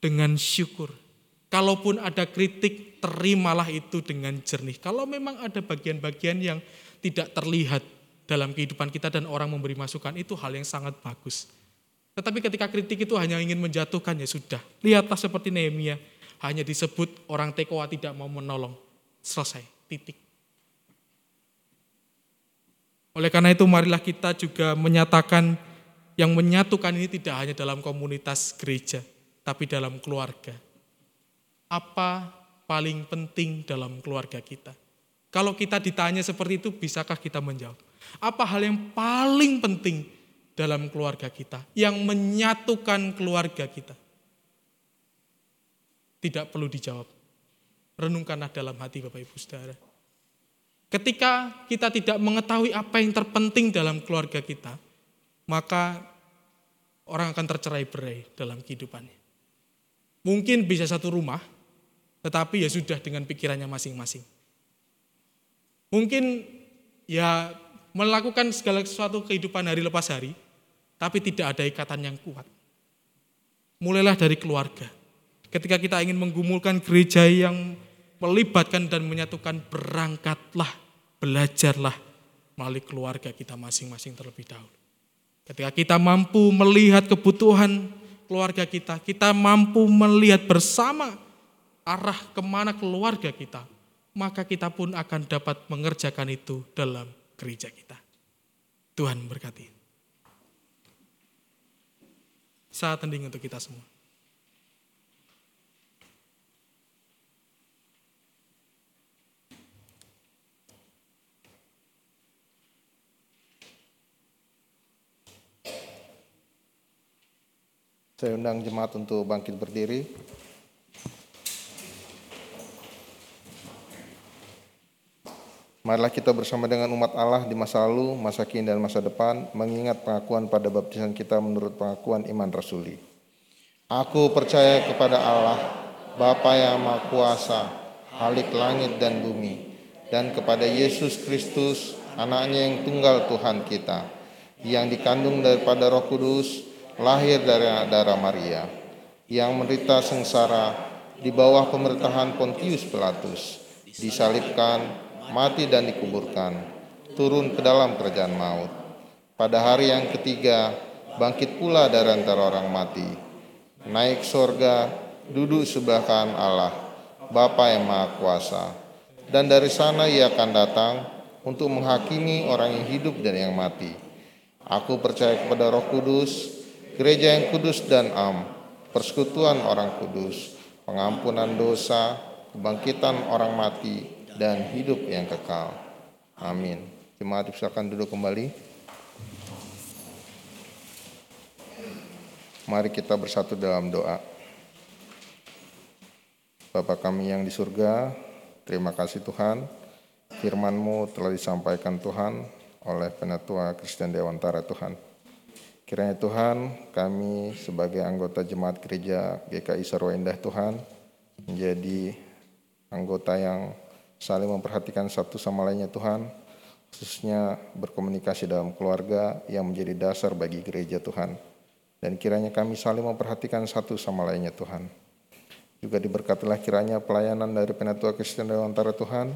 dengan syukur. Kalaupun ada kritik, terimalah itu dengan jernih. Kalau memang ada bagian-bagian yang tidak terlihat dalam kehidupan kita dan orang memberi masukan, itu hal yang sangat bagus. Tetapi ketika kritik itu hanya ingin menjatuhkan ya sudah. Lihatlah seperti Nehemia, hanya disebut orang Tekoa tidak mau menolong. Selesai, titik. Oleh karena itu marilah kita juga menyatakan yang menyatukan ini tidak hanya dalam komunitas gereja, tapi dalam keluarga. Apa paling penting dalam keluarga kita? Kalau kita ditanya seperti itu, bisakah kita menjawab? Apa hal yang paling penting dalam keluarga kita, yang menyatukan keluarga kita? Tidak perlu dijawab. Renungkanlah dalam hati Bapak Ibu Saudara. Ketika kita tidak mengetahui apa yang terpenting dalam keluarga kita, maka orang akan tercerai berai dalam kehidupannya. Mungkin bisa satu rumah, tetapi ya sudah dengan pikirannya masing-masing. Mungkin ya melakukan segala sesuatu kehidupan hari lepas hari, tapi tidak ada ikatan yang kuat. Mulailah dari keluarga. Ketika kita ingin menggumulkan gereja yang melibatkan dan menyatukan, berangkatlah, belajarlah melalui keluarga kita masing-masing terlebih dahulu. Ketika kita mampu melihat kebutuhan keluarga kita, kita mampu melihat bersama arah ke mana keluarga kita, maka kita pun akan dapat mengerjakan itu dalam gereja kita. Tuhan berkati. Saat tending untuk kita semua. Saya undang jemaat untuk bangkit berdiri. Marilah kita bersama dengan umat Allah di masa lalu, masa kini, dan masa depan, mengingat pengakuan pada baptisan kita menurut pengakuan iman rasuli. Aku percaya kepada Allah, Bapa yang Maha Kuasa, Halik langit dan bumi, dan kepada Yesus Kristus, anaknya yang tunggal Tuhan kita, yang dikandung daripada roh kudus, lahir dari darah Maria, yang menderita sengsara di bawah pemerintahan Pontius Pilatus, disalibkan, mati dan dikuburkan, turun ke dalam kerajaan maut. Pada hari yang ketiga, bangkit pula dari antara orang mati, naik sorga, duduk sebelah kanan Allah, Bapa yang Maha Kuasa. Dan dari sana ia akan datang untuk menghakimi orang yang hidup dan yang mati. Aku percaya kepada roh kudus, gereja yang kudus dan am, persekutuan orang kudus, pengampunan dosa, kebangkitan orang mati, dan hidup yang kekal. Amin. Jemaat silakan duduk kembali. Mari kita bersatu dalam doa. Bapa kami yang di surga, terima kasih Tuhan. Firman-Mu telah disampaikan Tuhan oleh Penatua Kristen Dewantara Tuhan. Kiranya Tuhan, kami sebagai anggota jemaat gereja GKI Sarwa Indah Tuhan, menjadi anggota yang saling memperhatikan satu sama lainnya Tuhan, khususnya berkomunikasi dalam keluarga yang menjadi dasar bagi gereja Tuhan. Dan kiranya kami saling memperhatikan satu sama lainnya Tuhan. Juga diberkatilah kiranya pelayanan dari Penatua Kristen Dewantara Tuhan,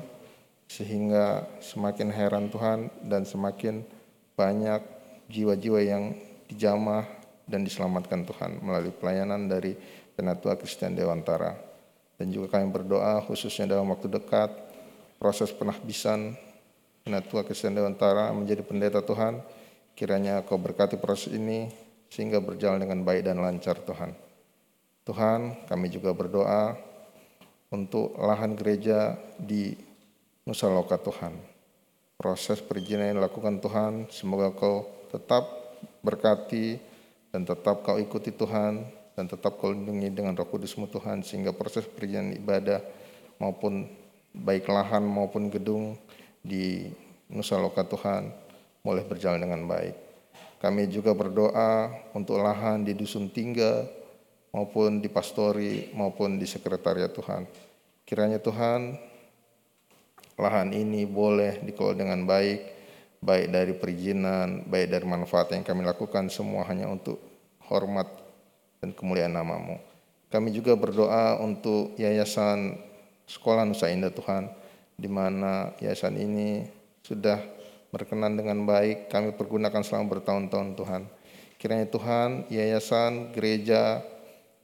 sehingga semakin heran Tuhan dan semakin banyak jiwa-jiwa yang dijamah dan diselamatkan Tuhan melalui pelayanan dari Penatua Kristen Dewantara. Dan juga kami berdoa khususnya dalam waktu dekat proses penahbisan Penatua Kristen Dewantara menjadi pendeta Tuhan. Kiranya kau berkati proses ini sehingga berjalan dengan baik dan lancar Tuhan. Tuhan kami juga berdoa untuk lahan gereja di Nusa Loka Tuhan. Proses perizinan yang dilakukan Tuhan, semoga kau tetap berkati dan tetap kau ikuti Tuhan dan tetap kau lindungi dengan roh kudusmu Tuhan sehingga proses perizinan ibadah maupun baik lahan maupun gedung di Nusa Loka Tuhan boleh berjalan dengan baik. Kami juga berdoa untuk lahan di Dusun Tingga maupun di Pastori maupun di Sekretariat Tuhan. Kiranya Tuhan lahan ini boleh dikelola dengan baik, baik dari perizinan, baik dari manfaat yang kami lakukan semua hanya untuk hormat dan kemuliaan namamu. Kami juga berdoa untuk Yayasan Sekolah Nusa Indah Tuhan, di mana yayasan ini sudah berkenan dengan baik kami pergunakan selama bertahun-tahun Tuhan. Kiranya Tuhan, yayasan, gereja,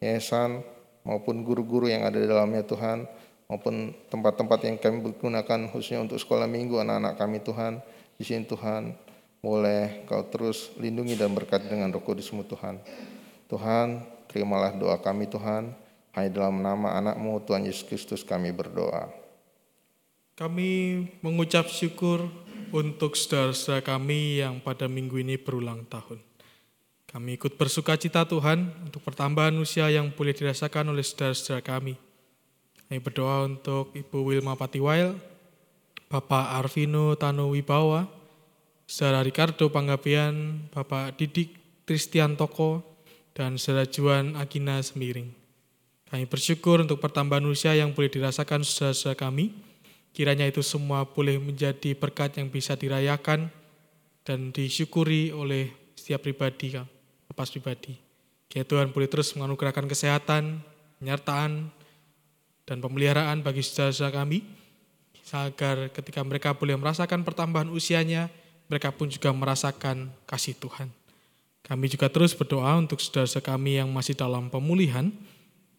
yayasan maupun guru-guru yang ada di dalamnya Tuhan, maupun tempat-tempat yang kami gunakan khususnya untuk sekolah minggu anak-anak kami Tuhan, di sini Tuhan, boleh kau terus lindungi dan berkati dengan roh kudusmu Tuhan. Tuhan, terimalah doa kami Tuhan. Hanya dalam nama anakmu Tuhan Yesus Kristus kami berdoa. Kami mengucap syukur untuk saudara-saudara kami yang pada minggu ini berulang tahun. Kami ikut bersuka cita Tuhan untuk pertambahan usia yang boleh dirasakan oleh saudara-saudara kami. Kami berdoa untuk Ibu Wilma Patiwail, Bapak Arvino Tano Wibawa, Saudara Ricardo Panggabean, Bapak Didik Tristian Toko, dan Saudara Juan Agina Semiring. Kami bersyukur untuk pertambahan usia yang boleh dirasakan saudara-saudara kami. Kiranya itu semua boleh menjadi berkat yang bisa dirayakan dan disyukuri oleh setiap pribadi, lepas pribadi. Kiranya Tuhan boleh terus menganugerahkan kesehatan, penyertaan, dan pemeliharaan bagi saudara-saudara kami, agar ketika mereka boleh merasakan pertambahan usianya, mereka pun juga merasakan kasih Tuhan. Kami juga terus berdoa untuk saudara-saudara kami yang masih dalam pemulihan.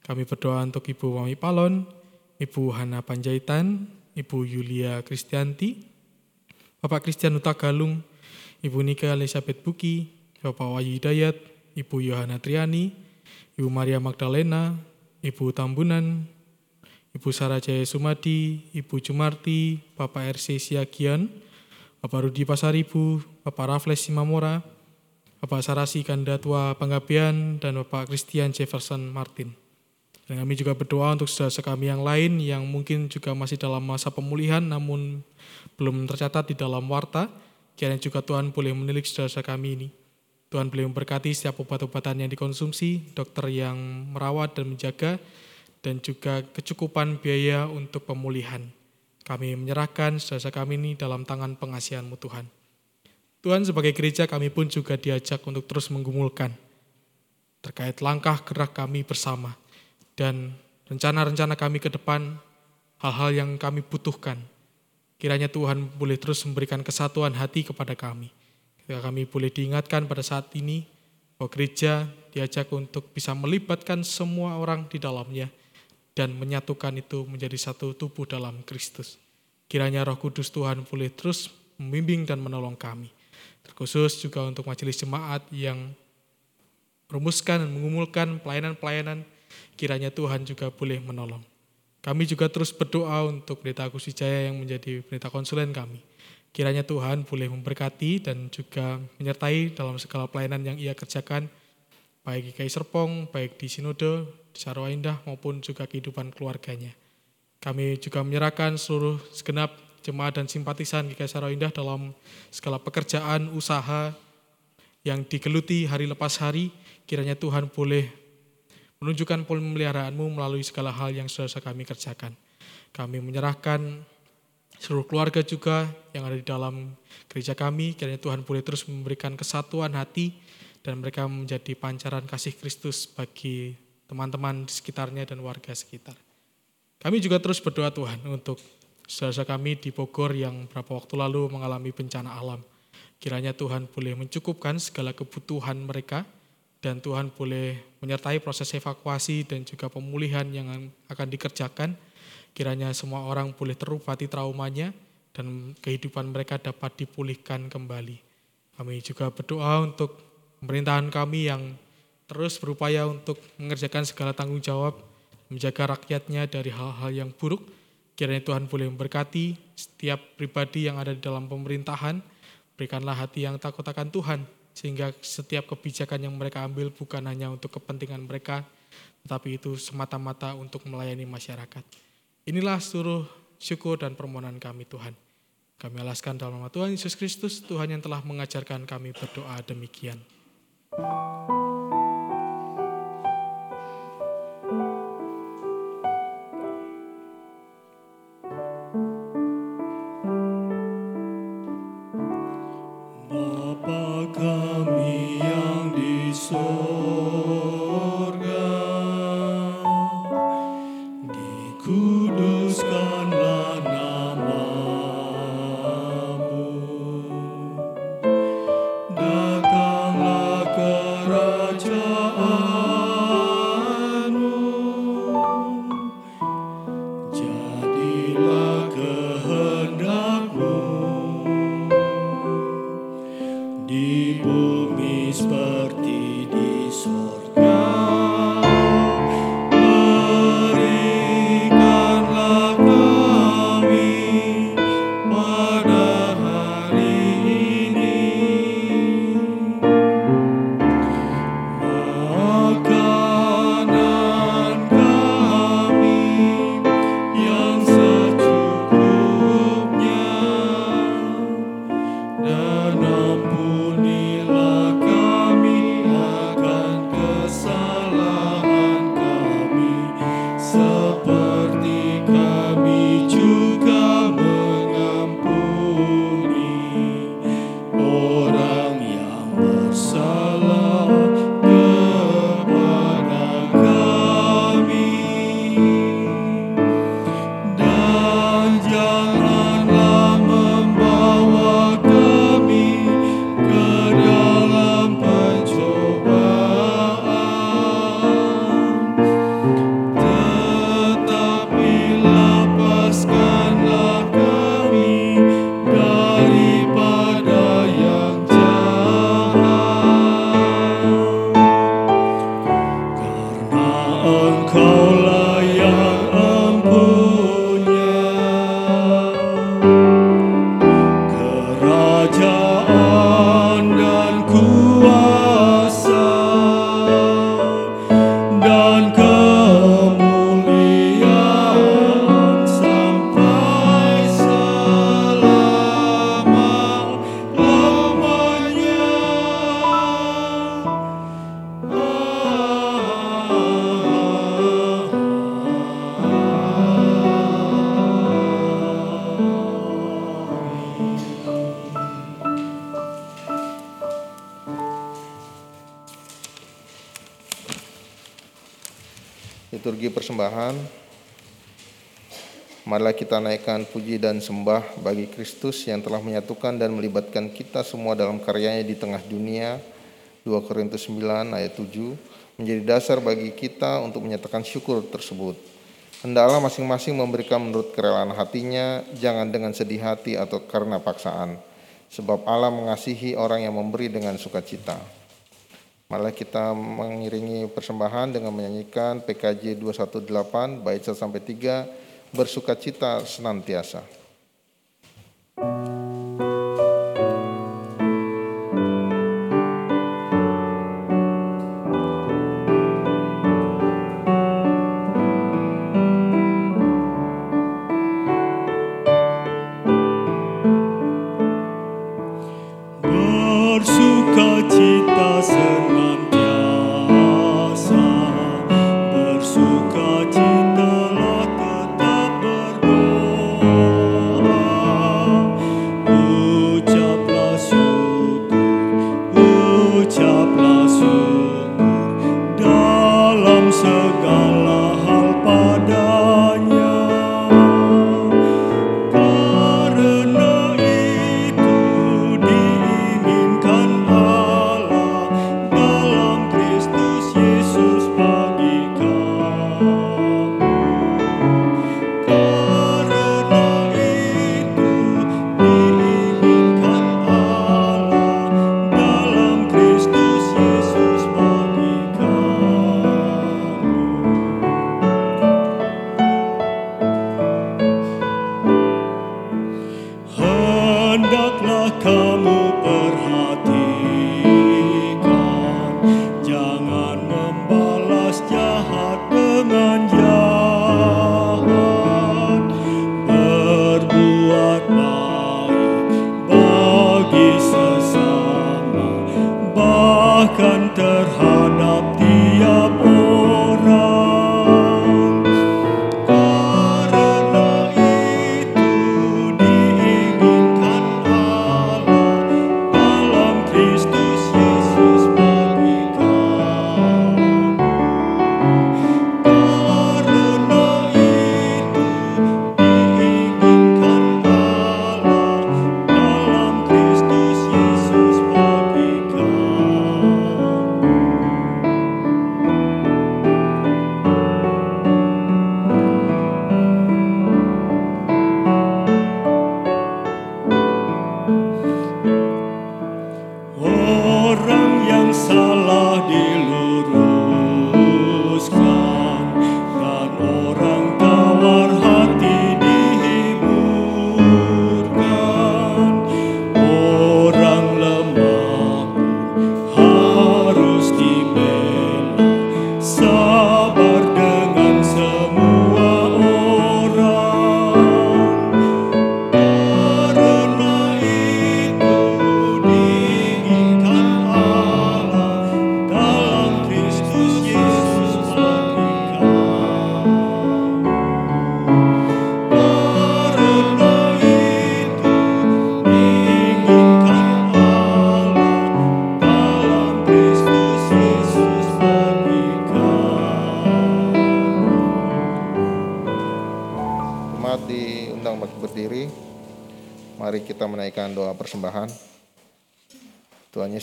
Kami berdoa untuk Ibu Wami Palon, Ibu Hana Panjaitan, Ibu Yulia Kristianti, Bapak Christian Uta Galung, Ibu Nika Elizabeth Buki, Bapak Wahyu Hidayat, Ibu Yohana Triani, Ibu Maria Magdalena, Ibu Tambunan, Ibu Sarah Jaya Sumadi, Ibu Jumarti, Bapak RC Siagian, Bapak Rudi Pasaribu, Bapak Raffles Simamora, Bapak Sarasi Kandatua Panggabean, dan Bapak Christian Jefferson Martin. Dan kami juga berdoa untuk saudara kami yang lain yang mungkin juga masih dalam masa pemulihan namun belum tercatat di dalam warta. Kiranya juga Tuhan boleh menilik saudara kami ini. Tuhan boleh memberkati setiap obat-obatan yang dikonsumsi, dokter yang merawat dan menjaga, dan juga kecukupan biaya untuk pemulihan. Kami menyerahkan saudara kami ini dalam tangan pengasihanmu Tuhan. Tuhan sebagai gereja kami pun juga diajak untuk terus menggumulkan terkait langkah gerak kami bersama dan rencana-rencana kami ke depan, hal-hal yang kami butuhkan. Kiranya Tuhan boleh terus memberikan kesatuan hati kepada kami. Ketika kami boleh diingatkan pada saat ini bahwa gereja diajak untuk bisa melibatkan semua orang di dalamnya dan menyatukan itu menjadi satu tubuh dalam Kristus. Kiranya Roh Kudus Tuhan boleh terus membimbing dan menolong kami. Terkhusus juga untuk majelis jemaat yang merumuskan dan mengumulkan pelayanan-pelayanan kiranya Tuhan juga boleh menolong. Kami juga terus berdoa untuk Pendeta Agus Wijaya yang menjadi pendeta konsulen kami. Kiranya Tuhan boleh memberkati dan juga menyertai dalam segala pelayanan yang ia kerjakan, baik di KI Serpong, baik di Sinode, di Sarwa Indah, maupun juga kehidupan keluarganya. Kami juga menyerahkan seluruh segenap jemaat dan simpatisan GKI Sarwa Indah dalam segala pekerjaan, usaha yang digeluti hari lepas hari, kiranya Tuhan boleh menunjukkan pemeliharaanmu melalui segala hal yang sudah kami kerjakan. Kami menyerahkan seluruh keluarga juga yang ada di dalam gereja kami, kiranya Tuhan boleh terus memberikan kesatuan hati dan mereka menjadi pancaran kasih Kristus bagi teman-teman di sekitarnya dan warga sekitar. Kami juga terus berdoa Tuhan untuk saudara kami di Bogor yang beberapa waktu lalu mengalami bencana alam. Kiranya Tuhan boleh mencukupkan segala kebutuhan mereka, dan Tuhan boleh menyertai proses evakuasi dan juga pemulihan yang akan dikerjakan. Kiranya semua orang boleh terobati traumanya dan kehidupan mereka dapat dipulihkan kembali. Kami juga berdoa untuk pemerintahan kami yang terus berupaya untuk mengerjakan segala tanggung jawab, menjaga rakyatnya dari hal-hal yang buruk. Kiranya Tuhan boleh memberkati setiap pribadi yang ada di dalam pemerintahan. Berikanlah hati yang takut akan Tuhan, sehingga setiap kebijakan yang mereka ambil bukan hanya untuk kepentingan mereka, tetapi itu semata-mata untuk melayani masyarakat. Inilah seluruh syukur dan permohonan kami Tuhan. Kami alaskan dalam nama Tuhan Yesus Kristus, Tuhan yang telah mengajarkan kami berdoa demikian. Bapa puji dan sembah bagi Kristus yang telah menyatukan dan melibatkan kita semua dalam karyanya di tengah dunia 2 Korintus 9 ayat 7 menjadi dasar bagi kita untuk menyatakan syukur tersebut. Hendaklah masing-masing memberikan menurut kerelaan hatinya, jangan dengan sedih hati atau karena paksaan. Sebab Allah mengasihi orang yang memberi dengan sukacita. Malah kita mengiringi persembahan dengan menyanyikan PKJ 218 bait 1 sampai 3 bersukacita senantiasa.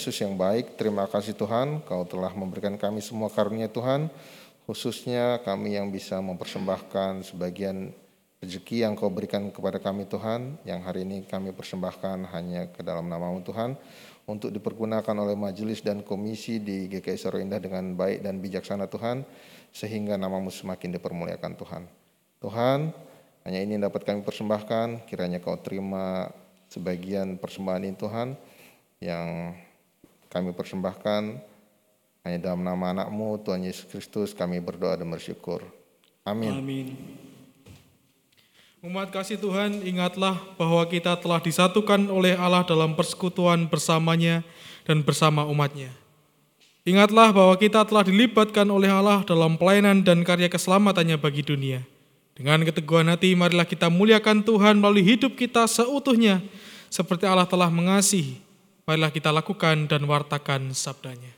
Yesus yang baik, terima kasih Tuhan, Kau telah memberikan kami semua karunia Tuhan, khususnya kami yang bisa mempersembahkan sebagian rezeki yang Kau berikan kepada kami Tuhan, yang hari ini kami persembahkan hanya ke dalam namamu Tuhan, untuk dipergunakan oleh majelis dan komisi di GKI Soro Indah dengan baik dan bijaksana Tuhan, sehingga namamu semakin dipermuliakan Tuhan. Tuhan, hanya ini yang dapat kami persembahkan, kiranya Kau terima sebagian persembahan ini Tuhan, yang kami persembahkan hanya dalam nama anakmu Tuhan Yesus Kristus kami berdoa dan bersyukur. Amin. Amin. Umat kasih Tuhan, ingatlah bahwa kita telah disatukan oleh Allah dalam persekutuan bersamanya dan bersama umatnya. Ingatlah bahwa kita telah dilibatkan oleh Allah dalam pelayanan dan karya keselamatannya bagi dunia. Dengan keteguhan hati, marilah kita muliakan Tuhan melalui hidup kita seutuhnya, seperti Allah telah mengasihi. Marilah kita lakukan dan wartakan sabdanya.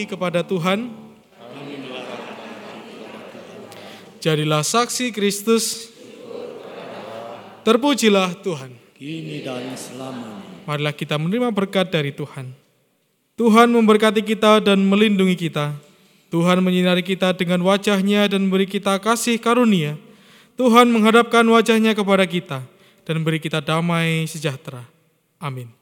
Hati kepada Tuhan. Jadilah saksi Kristus. Terpujilah Tuhan. Kini dan selamanya Marilah kita menerima berkat dari Tuhan. Tuhan memberkati kita dan melindungi kita. Tuhan menyinari kita dengan wajahnya dan beri kita kasih karunia. Tuhan menghadapkan wajahnya kepada kita dan beri kita damai sejahtera. Amin. Amin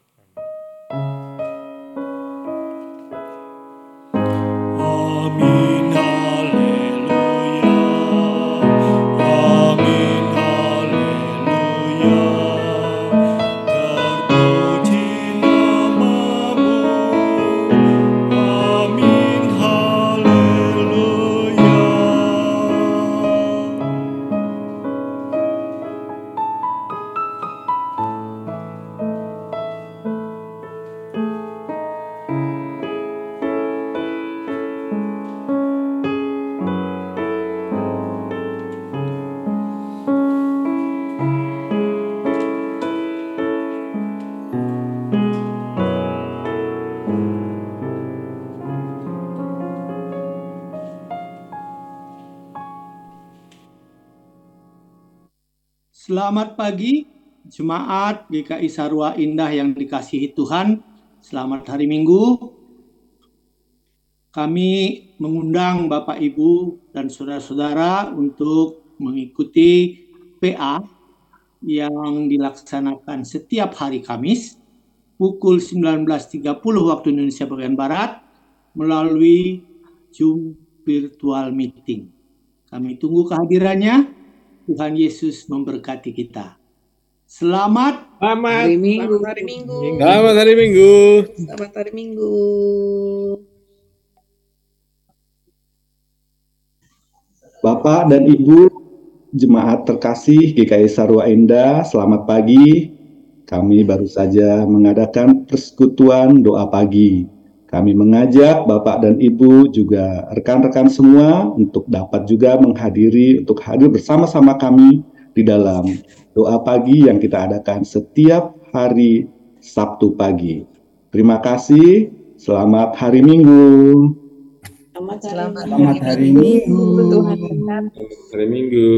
Selamat pagi, jemaat GKI Sarwa Indah yang dikasihi Tuhan. Selamat hari Minggu. Kami mengundang Bapak Ibu dan saudara-saudara untuk mengikuti PA yang dilaksanakan setiap hari Kamis pukul 19.30 waktu Indonesia bagian Barat melalui Zoom virtual meeting. Kami tunggu kehadirannya. Tuhan Yesus memberkati kita. Selamat Selamat Hari Minggu. Selamat hari Minggu. Selamat hari Minggu. Selamat hari Minggu. Bapak dan Ibu jemaat terkasih GKI Sarwa Indah, selamat pagi. Kami baru saja mengadakan persekutuan doa pagi. Kami mengajak Bapak dan Ibu juga rekan-rekan semua untuk dapat juga menghadiri untuk hadir bersama-sama kami di dalam doa pagi yang kita adakan setiap hari Sabtu pagi. Terima kasih. Selamat hari Minggu. Selamat, Selamat hari Minggu. Tuhan berkati. Hari Minggu.